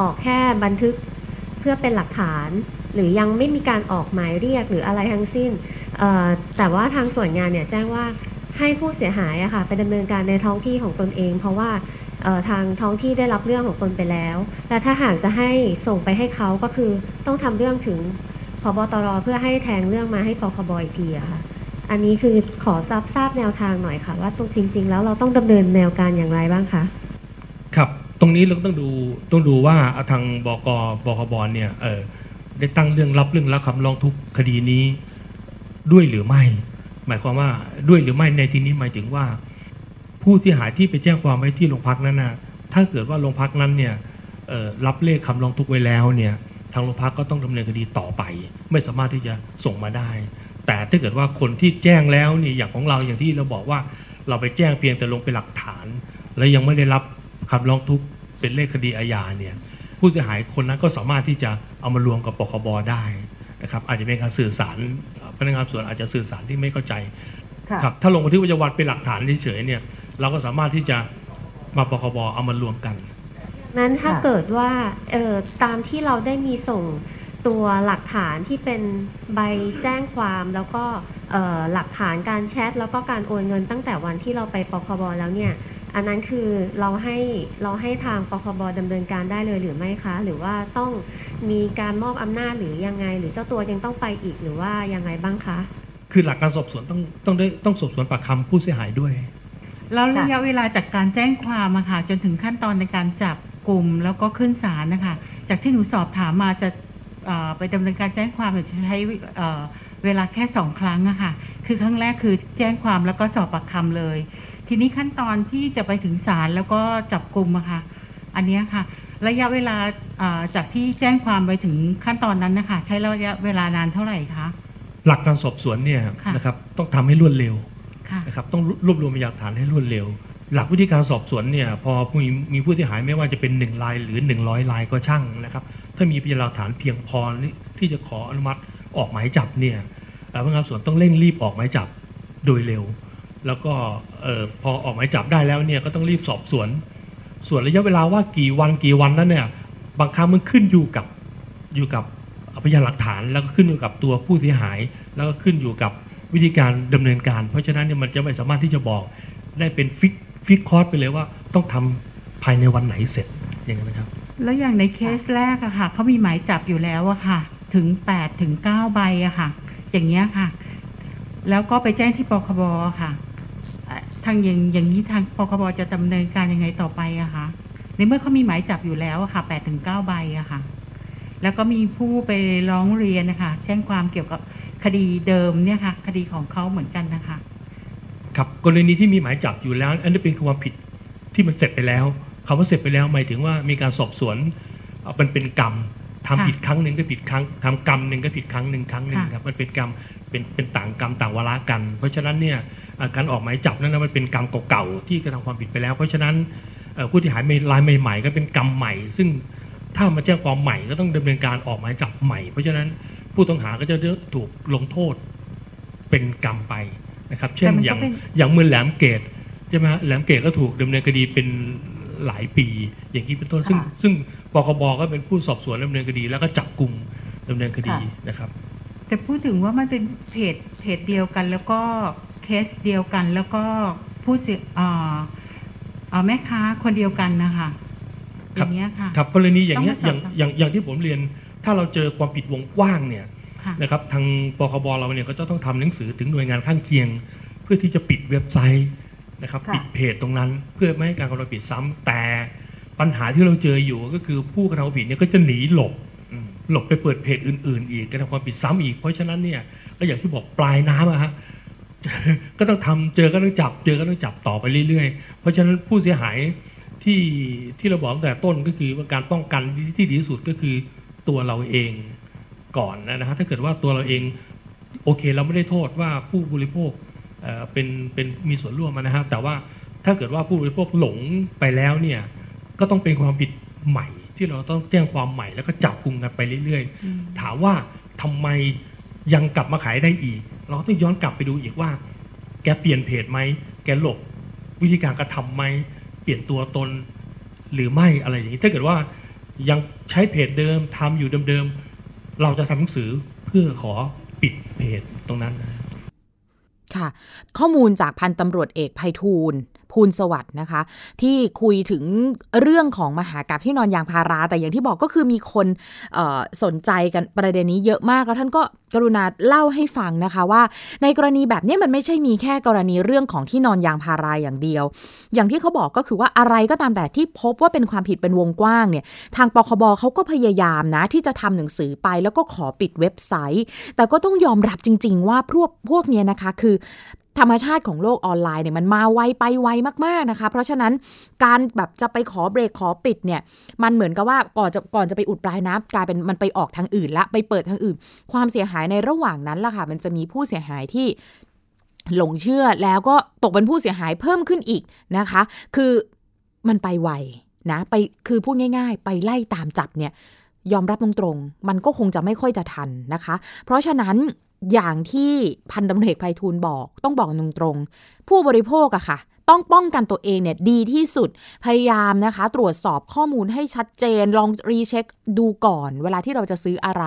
ออกแค่บันทึกเพื่อเป็นหลักฐาน หรือยังไม่มีการออกหมายเรียกหรืออะไรทั้งสิ้น แต่ว่าทางส่วนงานเนี่ยแจ้งว่าให้ผู้เสียหายอะค่ะไปดำเนินการในท้องที่ของตนเอง เพราะว่า ทางท้องที่ได้รับเรื่องของตนไปแล้ว และถ้าหากจะให้ส่งไปให้เขาก็คือต้องทำเรื่องถึงพบตรเพื่อให้แทงเรื่องมาให้ปคบอีกทีอะค่ะ อันนี้คือขอทราบทราบแนวทางหน่อยค่ะ ว่าตรงจริง ๆ แล้วเราต้องดำเนินแนวการอย่างไรบ้างคะครับ ตรงนี้เราต้องดูต้องดูว่าทางบกบคบเนี่ยเออได้ตั้งเรื่องรับเรื่องรับคำร้องทุกคดีนี้ด้วยหรือไม่ หมายความว่าด้วยหรือไม่ในที่นี้หมายถึงว่า ผู้ที่หายที่ไปแจ้งความไว้ที่โรงพักนั้นนะถ้าเกิดว่าโรงพักนั้นเนี่ยรับเลขคำร้องทุกไว้แล้วเนี่ยทางโรงพักก็ต้องดำเนินคดีต่อไป ไม่สามารถที่จะส่งมาได้ แต่ถ้าเกิดว่าคนที่แจ้งแล้วนี่อย่างของเราอย่างที่เราบอกว่าเราไปแจ้งเพียงแต่ลงเป็นหลักฐาน และยังไม่ได้รับคำร้องทุกข์เป็นเลขคดีอาญาเนี่ยผู้เสียหายคนนั้นก็สามารถที่จะเอามารวมกับปคบได้นะครับอาจจะเป็นการสื่อสารพนักงานส่วนอาจจะสื่อสารที่ไม่เข้าใจครับถ้าลงบันทึกประจำวันเป็นหลักฐานเฉยๆเนี่ย เราก็สามารถที่จะมาปคบเอามารวมกันนั้นถ้าเกิดว่าเออตามที่เราได้มีส่งตัวหลักฐานที่เป็นใบแจ้งความแล้วก็เอ่อหลักฐานการแชทแล้วก็การโอนเงินตั้งแต่วันที่เราไปปคบแล้วเนี่ยอันนั้นคือเราให้เราให้ทางปคบดำเนินการได้เลยหรือไม่คะ หรือว่าต้องมีการมอบอำนาจหรือยังไง หรือเจ้าตัวยังต้องไปอีกหรือว่ายังไงบ้างคะ คือหลักการสอบสวนต้องต้องได้ต้องสอบสวนปากคำผู้เสียหายด้วย แล้วระยะเวลาจากการแจ้งความอะค่ะจนถึงขั้นตอนในการจับกลุ่มแล้วก็ขึ้นศาลนะคะ จากที่หนูสอบถามมาจะเอ่อไปดำเนินการแจ้งความเนี่ยจะใช้เอ่อเวลาแค่สองครั้งอะค่ะ คือครั้งแรกคือแจ้งความแล้วก็สอบปากคำเลย ทีนี้ขั้นตอนที่จะไปถึงศาลแล้วก็จับกลุ่มอะค่ะ อันเนี้ยค่ะ ระยะเวลาเอ่อจากที่แจ้งความไปถึงขั้นตอนนั้นนะคะ ใช้ระยะเวลานานเท่าไหร่คะหลักการสอบสวนเนี่ยค่ะนะครับต้องทำให้รวดเร็วค่ะ นะครับต้องรวบรวมพยานหลักฐานให้รวดเร็ว หลักวิธีการสอบสวนเนี่ยพอมีมีผู้เสียหายไม่ว่าจะเป็นหนึ่งรายหรือหนึ่งร้อยรายก็ช่างนะครับ ถ้ามีพยานหลักฐานเพียงพอที่จะขออนุมัติออกหมายจับเนี่ยพนักงานสวนต้องเร่งรีบออกหมายจับโดยเร็ว แล้วก็พอออกหมายจับได้แล้วเนี่ยก็ต้องรีบสอบสวน ส่วนระยะเวลาว่ากี่วันกี่วันนั้นเนี่ยบางครั้งมันขึ้นอยู่กับอยู่กับพยานหลักฐาน แล้วก็ขึ้นอยู่กับตัวผู้เสียหาย แล้วก็ขึ้นอยู่กับ วิธีการดำเนินการ เพราะฉะนั้นเนี่ยมันจะไม่สามารถที่จะบอกได้เป็น fix fix course ไปเลยว่าต้องทำภายในวันไหนเสร็จอย่างนั้นนะครับ แล้วอย่างในเคสแรกอะค่ะเขามีหมายจับอยู่แล้วอะค่ะ ถึง8ถึง9ใบอะค่ะ อย่างเงี้ยค่ะ แล้วก็ไปแจ้งที่ปคบค่ะอะทางอย่างอย่างนี้ทางปคบจะดำเนินการยังไงต่อไปอะคะในเมื่อเขามีหมายจับอยู่แล้วอะค่ะ8ถึง9ใบอะค่ะ แล้วก็มีผู้ไปร้องเรียนนะคะแจ้งความเกี่ยวกับ คดีเดิมเนี่ยค่ะคดีของเขาเหมือนกันนะคะครับกรณีที่มีหมายจับอยู่แล้ว อันนี้เป็นความผิดที่มันเสร็จไปแล้วคำว่าเสร็จไปแล้วหมายถึงว่ามีการสอบสวนเอ่อมันเป็นกรรมทำค่ะผิดครั้งหนึ่งก็ผิดครั้งทำกรรมหนึ่งก็ผิดครั้งหนึ่งครั้งหนึ่งค่ะครับมันเป็นกรรมเป็นเป็นต่างกรรมต่างวาระกัน เพราะฉะนั้นเนี่ยเอ่อการออกหมายจับนั้นนะมันเป็นกรรมเก่าๆที่กระทำความผิดไปแล้ว เพราะฉะนั้นเอ่อผู้ที่หายรายใหม่ๆ ก็เป็นกรรมใหม่ ซึ่งถ้ามาแจ้งความใหม่ก็ต้องดำเนินการออกหมายจับใหม่ เพราะฉะนั้น ผู้ต้องหาก็จะถูกลงโทษเป็นกรรมไปนะครับ เช่นแต่มันก็อย่างเป็นอย่างเมืองแหลมเกตใช่ไหมฮะแหลมเกตก็ถูกดำเนินคดีเป็นหลายปี อย่างนี้เป็นต้นซึ่ง ซึ่งปคบก็เป็นผู้สอบสวนดำเนินคดี แล้วก็จับกลุ่มดำเนินคดีนะครับ แต่พูดถึงว่ามันเป็นเพจเพจเดียวกัน แล้วก็เคสเดียวกัน แล้วก็ผู้เสียเอ่อเอ่อแม่ค้าคนเดียวกันนะคะอครับย่างเงี้ยค่ะครับกรณีอย่างเงี้ยต้อมย่างสบอย่างอย่างที่ผมเรียน ถ้าเราเจอความผิดวงกว้างเนี่ยค่ะนะครับทางปคบเราเนี่ยก็จะต้องทำหนังสือถึงหน่วยงานข้างเคียง เพื่อที่จะปิดเว็บไซต์นะครับค่ะปิดเพจตรงนั้น เพื่อไม่ให้การกระทำผิดซ้ำแต่ปัญหาที่เราเจออยู่ก็คือผู้กระทำความผิดเนี่ยก็จะหนีหลบหลบไปเปิดเพจอื่น ๆ อีกกระทำความผิดซ้ำอีก เพราะฉะนั้นเนี่ยก็อย่างที่บอกปลายน้ำอะฮะก็ต้องทำเจอก็ต้องจับ เจอก็ต้องจับต่อไปเรื่อย ๆ เพราะฉะนั้นผู้เสียหายที่ที่เราบอกตั้งแต่ต้นก็คือว่าการป้องกันที่ดีที่สุดก็คือ ตัวเราเองก่อนนะฮะถ้าเกิดว่าตัวเราเองโอเค เราไม่ได้โทษว่าผู้บริโภคเอ่อเป็นเป็นมีส่วนร่วมนะฮะแต่ว่าถ้าเกิดว่าผู้บริโภคหลงไปแล้วเนี่ยก็ต้องเป็นความผิดใหม่ ที่เราต้องแจ้งความใหม่แล้วก็จับกลุ่มกันไปเรื่อยๆ ถามว่าทำไมยังกลับมาขายได้อีก เราก็ต้องย้อนกลับไปดูอีกว่า แกเปลี่ยนเพจไหมแกหลบวิธีการกระทำไหมเปลี่ยนตัวตนหรือไม่อะไรอย่างนี้ถ้าเกิดว่า ยังใช้เพจเดิมทำอยู่เดิมๆ เราจะทำหนังสือเพื่อขอปิดเพจตรงนั้นนะค่ะ ข้อมูลจากพันตำรวจเอกไพฑูรย์ ภูลสวัสด์นะคะ ที่คุยถึงเรื่องของมหากราบที่นอนยางพารา แต่อย่างที่บอกก็คือมีคนสนใจกันประเด็นนี้เยอะมากแล้วท่านก็กรุณาเล่าให้ฟังนะคะว่า ในกรณีแบบนี้มันไม่ใช่มีแค่กรณีเรื่องของที่นอนยางพาราอย่างเดียว อย่างที่เขาบอกก็คือว่าอะไรก็ตามแต่ที่พบว่าเป็นความผิดเป็นวงกว้างเนี่ยทางปคบเขาก็พยายามนะที่จะทำหนังสือไปแล้วก็ขอปิดเว็บไซต์ แต่ก็ต้องยอมรับจริง ๆ ว่าพวกพวกเนี้ยนะคะคือ ธรรมชาติของโลกออนไลน์เนี่ยมันมาไวไปไวมากๆนะคะ เพราะฉะนั้นการแบบจะไปขอเบรกขอปิดเนี่ย มันเหมือนกับว่าก่อนจะก่อนจะไปอุดปลายน้ำกลายเป็นมันไปออกทางอื่นละไปเปิดทางอื่น ความเสียหายในระหว่างนั้นล่ะค่ะ มันจะมีผู้เสียหายที่หลงเชื่อแล้วก็ตกเป็นผู้เสียหายเพิ่มขึ้นอีกนะคะ คือมันไปไวนะไปคือพูดง่าย ๆ ไปไล่ตามจับเนี่ย ยอมรับตรงๆมันก็คงจะไม่ค่อยจะทันนะคะ เพราะฉะนั้น อย่างที่พันตำรวจเอกไพฑูรย์บอก ต้องบอกตรงๆผู้บริโภคอะค่ะ ต้องป้องกันตัวเองเนี่ยดีที่สุดพยายามนะคะ ตรวจสอบข้อมูลให้ชัดเจน ลองรีเช็คดูก่อน เวลาที่เราจะซื้ออะไร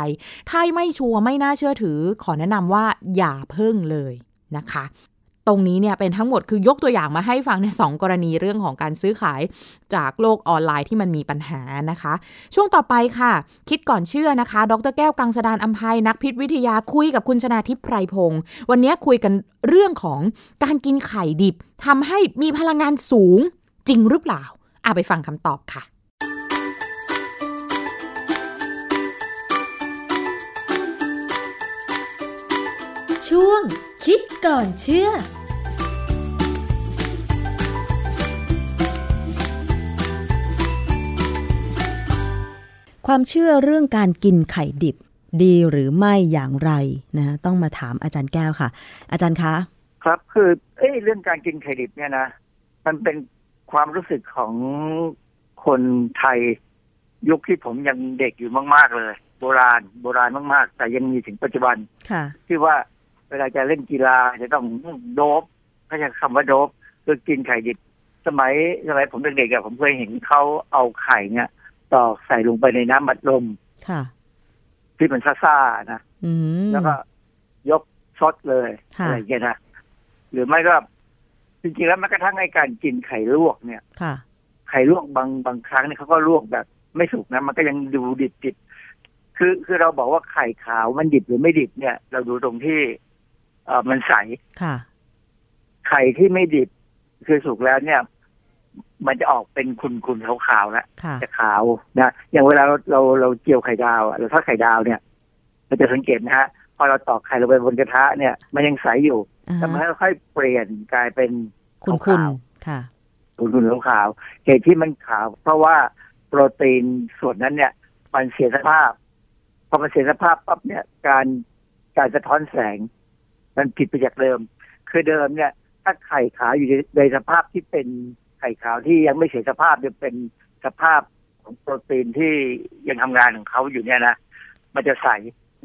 ถ้าไม่ชัวร์ไม่น่าเชื่อถือ ขอแนะนำว่าอย่าเพิ่งเลยนะคะ ตรงนี้เนี่ยเป็นทั้งหมดคือยกตัวอย่างมาให้ฟังในสองกรณีเรื่องของการซื้อขายจากโลกออนไลน์ที่มันมีปัญหานะคะ ช่วงต่อไปค่ะ คิดก่อนเชื่อนะคะ ดรแก้วกังสดานอัมภัยนักพิษวิทยาคุยกับคุณชนาทิพย์ไพรพงศ์วันนี้คุยกันเรื่องของการกินไข่ดิบทำให้มีพลังงานสูงจริงหรือเปล่าอาไปฟังคำตอบค่ะช่วง คิดก่อนเชื่อ ความเชื่อเรื่องการกินไข่ดิบดีหรือไม่อย่างไรนะต้องมาถามอาจารย์แก้วค่ะ อาจารย์คะ ครับคือเอ้ยเรื่องการกินไข่ดิบเนี่ยนะมันเป็นความรู้สึกของคนไทยยุคที่ผมยังเด็กอยู่มาก ๆ เลย โบราณ โบราณมากๆ แต่ยังมีถึงปัจจุบันค่ะที่ว่าเวลาจะเล่นกีฬาจะต้องโดบเขาจะคำว่าโดบคือกินไข่ดิบ สมัยสมัยผมเด็กๆอะผมเคยเห็นเขาเอาไข่เนี่ย ตอกใส่ลงไปในน้ำบัดลมค่ะ ที่มันซ่าๆนะอืมแล้วก็ยกซดเลยค่ะอะไรอย่างเงี้ยนะหรือไม่ก็จริงๆแล้วแม้กระทั่งไอ้การกินไข่ลวกเนี่ย ค่ะ ไข่ลวกบางบางครั้งเนี่ยเขาก็ลวกแบบ ไม่สุกนะ มันก็ยังดูดิบดิบๆคือคือเราบอกว่าไข่ขาวมันดิบหรือไม่ดิบเนี่ย เราดูตรงที่ เออมันใสค่ะ ไข่ที่ไม่ดิบคือสุกแล้วเนี่ย มันจะออกเป็นขุ่นๆขาวๆแล้วค่ะจะขาวนะอย่างเวลาเราเราเราเจียวไข่ดาวอะหรือทอดไข่ดาวเนี่ยเราจะสังเกตนะฮะพอเราตอกไข่ลงไปบนกระทะเนี่ย มันยังใสอยู่อ่าฮะแต่มันค่อยๆเปลี่ยนกลายเป็นคุณคุณค่ะขุ่นๆขาวๆเหตุที่มันขาว เพราะว่าโปรตีนส่วนนั้นเนี่ย มันเสียสภาพพอมันเสียสภาพปั๊บเนี่ย การการสะท้อนแสง มันผิดไปจากเดิม คือเดิมเนี่ย ถ้าไข่ขาวอยู่ในในสภาพที่เป็นไข่ขาวที่ยังไม่เสียสภาพยังเป็นสภาพของโปรตีนที่ยังทำงานของเขาอยู่เนี่ยนะมันจะใส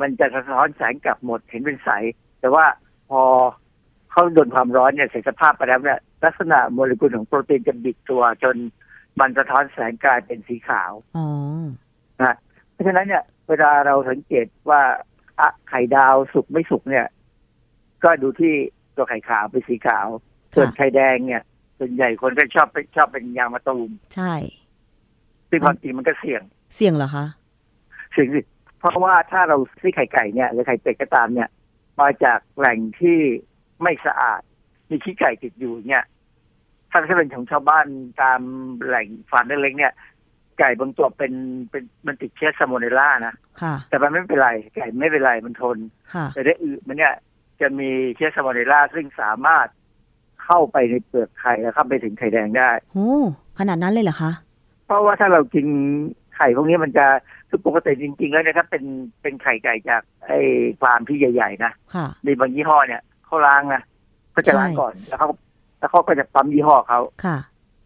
มันจะสะท้อนแสงกลับหมดเห็นเป็นใส แต่ว่าพอเขาโดนความร้อนเนี่ยเสียสภาพไปแล้วเนี่ยลักษณะโมเลกุลของโปรตีนจะบิดตัวจนมันสะท้อนแสงกลายเป็นสีขาวอ๋อนะเพราะฉะนั้นเนี่ยเวลาเราสังเกตว่าอะไข่ดาวสุกไม่สุกเนี่ย ก็ดูที่ตัวไข่ขาวเป็นสีขาว ส่วนไข่แดงเนี่ย ส่วนใหญ่คนก็ชอบไปชอบเป็นยางมะตูมใช่ซึ่งความจริงมันก็เสี่ยง เสี่ยงเหรอคะเสี่ยงสิเพราะว่าถ้าเราซื้อไข่ไก่เนี่ยหรือไข่เป็ดก็ตามเนี่ย มาจากแหล่งที่ไม่สะอาด มีขี้ไก่ติดอยู่เนี่ยถ้าถ้าเป็นของชาวบ้านตามแหล่งฟาร์มเล็กๆเนี่ย ไก่บางตัวเป็นเป็นมันติดเชื้อซาโมเนลล่านะค่ะแต่มันไม่เป็นไรไก่ไม่เป็นไรมันทนค่ะแต่ได้อึมันเนี่ยจะมีเชื้อซาโมเนลล่าซึ่งสามารถ เข้าไปในเปลือกไข่แล้วเข้าไปถึงไข่แดงได้โอ้ขนาดนั้นเลยเหรอคะ เพราะว่าถ้าเรากินไข่พวกนี้มันจะคือปกติจริง ๆ แล้วเนี่ยถ้าเป็นเป็นไข่ไก่จากไอ้ฟาร์มที่ใหญ่ๆนะค่ะมีบางยี่ห้อเนี่ยเขาล้างนะเขาจะล้างใช่ก่อนแล้วเขาแล้วเขาก็จะปั๊มยี่ห้อเขาค่ะ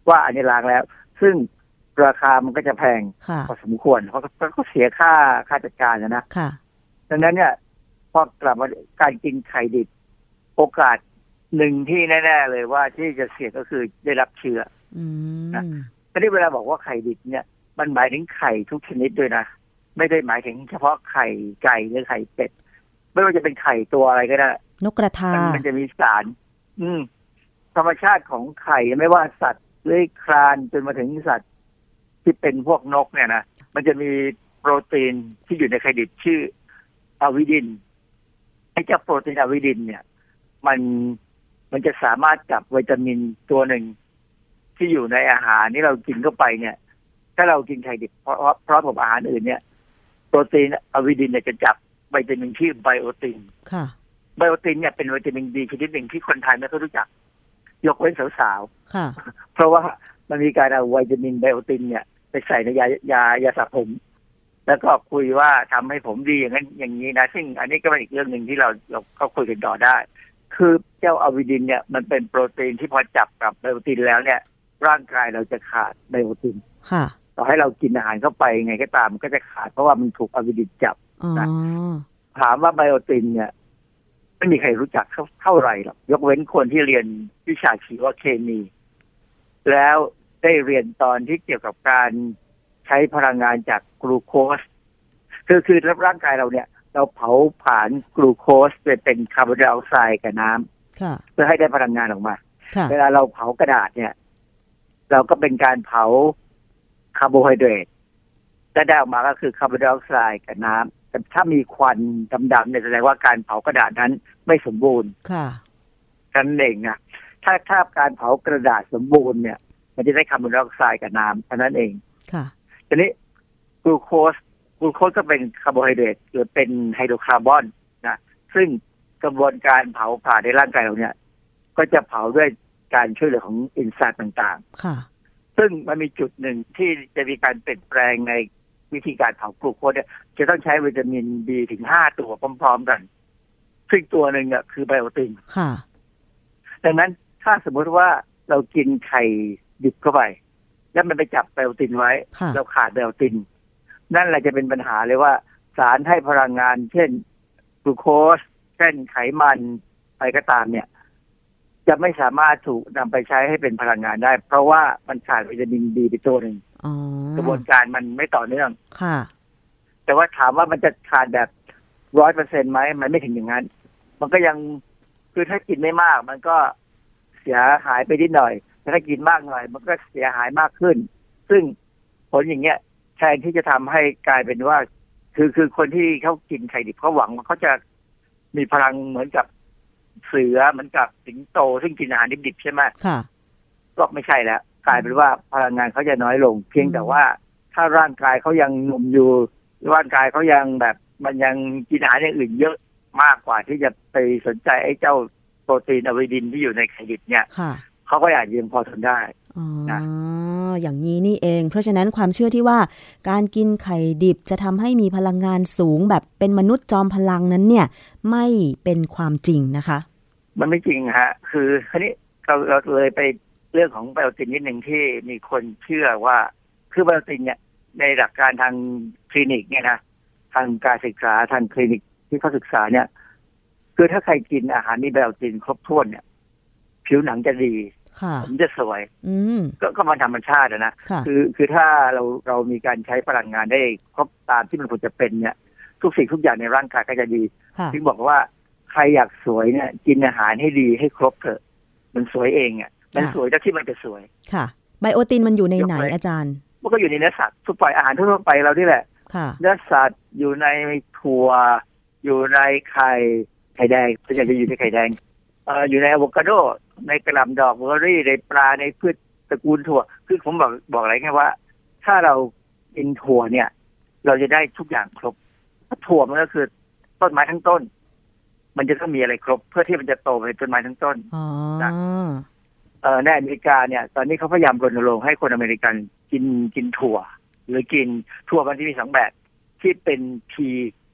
ว่าอันนี้ล้างแล้ว ซึ่งราคามันก็จะแพงค่ะพอสมควรเพราะเขาก็เสียค่าค่าจัดการนะนะค่ะดังนั้นเนี่ยพอกลับมาการกินไข่ดิบโอกาส หนึ่งที่แน่ๆเลยว่าที่จะเสี่ยงก็คือได้รับเชื้ออืมทีนี้เวลาบอกว่าไข่ดิบเนี่ย มันหมายถึงไข่ทุกชนิดด้วยนะ ไม่ได้หมายถึงเฉพาะไข่ไก่หรือไข่เป็ด ไม่ว่าจะเป็นไข่ตัวอะไรก็ได้ นกกระทามันมันจะมีสาร อืม ธรรมชาติของไข่ไม่ว่าสัตว์เลื้อยคลานจนมาถึงสัตว์ ที่เป็นพวกนกเนี่ยนะ มันจะมีโปรตีนที่อยู่ในไข่ดิบชื่ออะวิดินไอ้เจ้าโปรตีนอะวิดินเนี่ย มัน มันจะสามารถจับวิตามินตัวหนึ่งที่อยู่ในอาหารที่เรากินเข้าไปเนี่ย ถ้าเรากินไข่ดิบเพราะเพราะกับอาหารอื่นเนี่ย โปรตีนอะวิดินเนี่ยจะจับวิตามินชื่อไบโอตินค่ะไบโอตินเนี่ยเป็นวิตามินดีชนิดหนึ่งที่คนไทยไม่ค่อยรู้จัก ยกเว้นสาวค่ะๆเพราะว่ามันมีการเอาวิตามินไบโอตินเนี่ยไปใส่ในยายายาสระผม แล้วก็คุยว่าทำให้ผมดีอย่างนั้นอย่างนี้นะ ซึ่งอันนี้ก็เป็นอีกเรื่องหนึ่งที่เราเราก็คุยกันต่อได้ คือเจ้าอะวิดินเนี่ยมันเป็นโปรตีนที่พอจับกับไบโอตินแล้วเนี่ย ร่างกายเราจะขาดไบโอตินค่ะต่อให้เรากินอาหารเข้าไปยังไงก็ตามมันก็จะขาดเพราะว่ามันถูก avidin จับอ๋อถามว่าไบโอตินเนี่ยไม่มีใครรู้จักเท่าไหร่หรอกยกเว้นคนที่เรียนวิชาชีวเคมี แล้วได้เรียนตอนที่เกี่ยวกับการใช้พลังงานจากกลูโคสคือคือร่างกายเราเนี่ย เราเผาผลาญกลูโคสไปเป็นคาร์บอนไดออกไซด์กับน้ำเพื่อให้ได้พลังงานออกมา เวลาเราเผากระดาษเนี่ย เราก็เป็นการเผาคาร์โบไฮเดรตและได้ออกมาก็คือคาร์บอนไดออกไซด์กับน้ำแต่ถ้ามีควันดำๆเนี่ยแสดงว่าการเผากระดาษนั้นไม่สมบูรณ์ค่ะกันเองนะถ้าถ้าการเผากระดาษสมบูรณ์เนี่ย มันจะได้คาร์บอนไดออกไซด์กับน้ำเท่านั้นเอง ค่ะทีนี้กลูโคส กูโคสก็เป็นคาร์โบไฮเดรตหรือเป็นไฮโดรคาร์บอนนะซึ่งกระบวนการเผาผ่านในร่างกายเราเนี่ย ก็จะเผาด้วยการช่วยเหลือของอินทรีย์ต่างๆ ค่ะ ซึ่งมันมีจุดหนึ่งที่จะมีการเปลี่ยนแปลงในวิธีการเผากลูโคสเนี่ยจะต้องใช้วิตามินบีถึงห้าตัวพร้อมๆกัน ซึ่งตัวหนึ่งเนี่ยคือไบโอตินค่ะ ดังนั้นถ้าสมมติว่าเรากินไข่ดิบเข้าไป แล้วมันไปจับไบโอตินไว้ เราขาดไบโอติน นั่นแหละจะเป็นปัญหาเลยว่า สารให้พลังงาน เช่นกลูโคสเช่นไขมันอะไรก็ตามเนี่ย จะไม่สามารถถูกนำไปใช้ให้เป็นพลังงานได้ เพราะว่ามันขาดวิตามินดีไปตัวหนึ่งกระบวนการมันไม่ต่อเนื่องค่ะ แต่ว่าถามว่ามันจะขาดแบบร้อยเปอร์เซ็นไหมมันไม่ถึงอย่างนั้น มันก็ยังคือถ้ากินไม่มาก มันก็เสียหายไปนิดหน่อยแต่ถ้ากินมากหน่อย มันก็เสียหายมากขึ้น ซึ่งผลอย่างเงี้ย แทนที่จะทำให้กลายเป็นว่า คือคือคนที่เขากินไข่ดิบเขาหวังว่าเขาจะมีพลังเหมือนกับเสือเหมือนกับสิงโต ซึ่งกินอาหารดิบๆใช่ไหมค่ะก็ไม่ใช่แล้ว กลายเป็นว่าพลังงานเขาจะน้อยลง เพียงแต่ว่าถ้าร่างกายเขายังหนุ่มอยู่ร่างกายเขายังแบบมันยังกินอาหารอย่างอื่นเยอะมากกว่าที่จะไปสนใจไอ้เจ้าโปรตีนอะไวดินที่อยู่ในไข่ดิบเนี่ยเขาก็อาจยังพอทนได้อ๋อ อย่างนี้นี่เอง เพราะฉะนั้นความเชื่อที่ว่าการกินไข่ดิบจะทำให้มีพลังงานสูงแบบเป็นมนุษย์จอมพลังนั้นเนี่ย ไม่เป็นความจริงนะคะ มันไม่จริงฮะ คือคันนี้เราเราเลยไปเรื่องของไบโอตินนิดหนึ่งที่มีคนเชื่อว่าคือไบโอตินเนี่ยในหลักการทางคลินิกเนี่ยนะทางการศึกษาทางคลินิกที่เขาศึกษาเนี่ย คือถ้าใครกินอาหารมีไบโอตินครบถ้วนเนี่ย ผิวหนังจะดี ผมจะสวยอืก็ก็มันธรรมชาตินะคือคือถ้าเราเรามีการใช้พลังงานได้ครบตามที่มันควรจะเป็นเนี่ย ทุกสิ่งทุกอย่างในร่างกายก็จะดีถึงบอกว่าใครอยากสวยเนี่ย กินอาหารให้ดีให้ครบเถอะ มันสวยเองอะมันสวยจากที่มันจะสวยค่ะ ไบโอตินมันอยู่ในไหนอาจารย์ มันก็อยู่ในเนื้อสัตว์ทุกปล่อยอาหารทั่วไปเราที่แหละเนื้อสัตว์อยู่ในถั่ว อยู่ในไข่ไข่แดงส่วนใหญ่จะอยู่ในไข่แดงเอ่ออยู่ในอะโวคาโด ในกระลำดอกเบอร์รี่ในปลาในพืชตระกูลถั่ว คือผมบอกบอกอะไรแค่ว่า ถ้าเรากินถั่วเนี่ย เราจะได้ทุกอย่างครบถั่วมันก็คือต้นไม้ทั้งต้น มันจะต้องมีอะไรครบ เพื่อที่มันจะโตเป็นต้นไม้ทั้งต้นนะเออในอเมริกาเนี่ย ตอนนี้เขาพยายามรณรงค์ให้คนอเมริกันกินกินถั่ว หรือกินถั่วมันที่มีสองแบบที่เป็นพี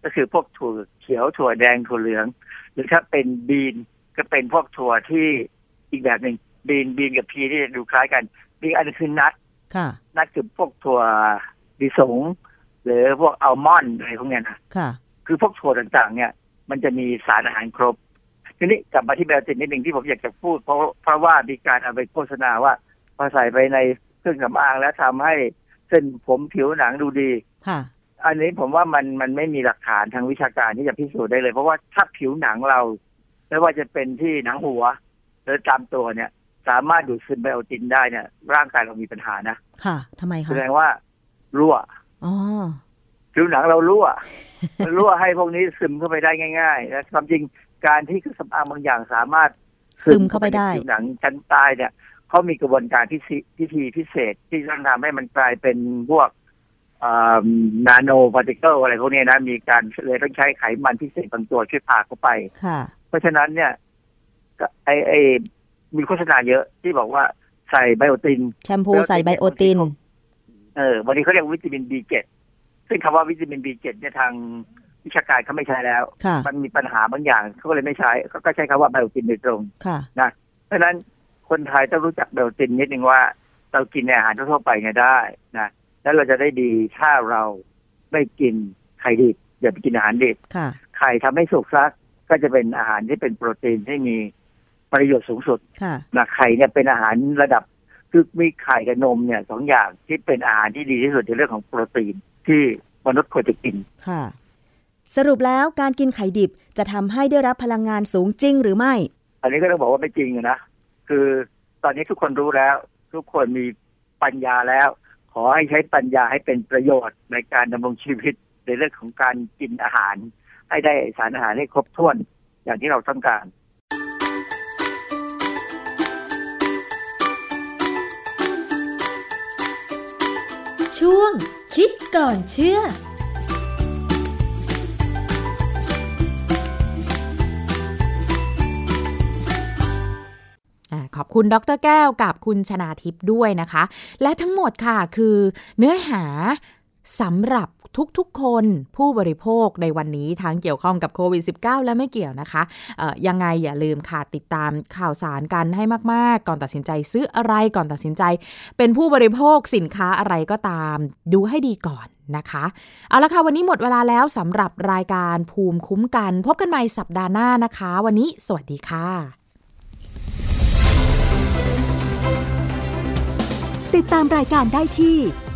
ก็คือพวกถั่วเขียวถั่วแดงถั่วเหลือง หรือถ้าเป็นบีนก็เป็นพวกถั่วที่ อีกแบบหนึ่งบีนบีนกับพีที่ดูคล้ายกันบีนอันนี้คือนัทนัทคือพวกถั่วดิสง หรือพวกอัลมอนด์อะไรพวกนี้นะคือพวกถั่วต่างๆ เนี่ย มันจะมีสารอาหารครบทีนี้กลับมาที่แบลตินนิดหนึ่งที่ผมอยากจะพูด เพราะเพราะว่ามีการเอาไปโฆษณาว่าพอใส่ไปในเครื่องสำอางแล้วทำให้เส้นผมผิวหนังดูดีอันนี้ผมว่ามันมันไม่มีหลักฐานทางวิชาการที่จะพิสูจน์ได้เลย เพราะว่าถ้าผิวหนังเรา ไม่ว่าจะเป็นที่หนังหัว หรือตามตัวเนี่ย สามารถดูดซึมไบโอตินได้เนี่ย ร่างกายเรามีปัญหานะ ค่ะทำไมคะแสดงว่า รั่วอ๋อผิวหนังเรารั่วมันรั่วให้พวกนี้ซึมเข้าไปได้ง่ายๆนะความจริงการที่เครื่องสำอางบางอย่างสามารถซึมเข้าไปได้ผิวหนังชั้นใต้เนี่ยเขามีกระบวนการที่วิธีพิเศษที่จะทำให้มันกลายเป็นพวก nanoparticle อะไรพวกนี้นะ มีการเลยต้องใช้ไขมันพิเศษบางตัวช่วยพาเข้าไปค่ะเพราะฉะนั้นเนี่ย ไอ้ไอ้มีโฆษณาเยอะที่บอกว่าใส่ไบโอติน แชมพูใส่ไบโอติน เออวันนี้เขาเรียกวิตามินบีเจ็ดซึ่งคำว่าวิตามินบีเจ็ดเนี่ยทางวิชาการเขาไม่ใช้แล้ว มันมีปัญหาบางอย่างเขาก็เลยไม่ใช้เขาก็ใช้คำว่าไบโอตินโดยตรงนะเพราะฉะนั้นคนไทยต้องรู้จักไบโอตินนิดนึงว่า เรากินในอาหารทั่วไปเนี่ยได้นะแล้วเราจะได้ดีถ้าเราไม่กินไข่ดิบอย่าไปกินอาหารดิบไข่ทำให้สุกซักก็จะเป็นอาหารที่เป็นโปรตีนที่มี ประโยชน์สูงสุดค่ะนะไข่เนี่ยเป็นอาหารระดับคือมีไข่กับนมเนี่ยสองอย่างที่เป็นอาหารที่ดีที่สุดในเรื่องของโปรตีนที่มนุษย์ควรจะกินค่ะ สรุปแล้วการกินไข่ดิบจะทำให้ได้รับพลังงานสูงจริงหรือไม่ อันนี้ก็ต้องบอกว่าไม่จริงอะนะคือตอนนี้ทุกคนรู้แล้ว ทุกคนมีปัญญาแล้ว ขอให้ใช้ปัญญาให้เป็นประโยชน์ในการดำรงชีวิตในเรื่องของการกินอาหาร ให้ได้สารอาหารให้ครบถ้วนอย่างที่เราต้องการ ช่วง คิดก่อนเชื่อขอบคุณดรแก้วกับคุณชนาทิพย์ด้วยนะคะ และทั้งหมดค่ะคือเนื้อหา สำหรับทุกๆ คนผู้บริโภคในวันนี้ทั้งเกี่ยวข้องกับโควิด -19 และไม่เกี่ยวนะคะ ยังไงอย่าลืมค่ะติดตามข่าวสารกันให้มาก ๆ ก่อนตัดสินใจซื้ออะไรก่อนตัดสินใจ เป็นผู้บริโภคสินค้าอะไรก็ตาม ดูให้ดีก่อนนะคะ เอาละค่ะ วันนี้หมดเวลาแล้วสำหรับรายการภูมิคุ้มกัน พบกันใหม่สัปดาห์หน้านะคะ วันนี้ สวัสดีค่ะ ติดตามรายการได้ที่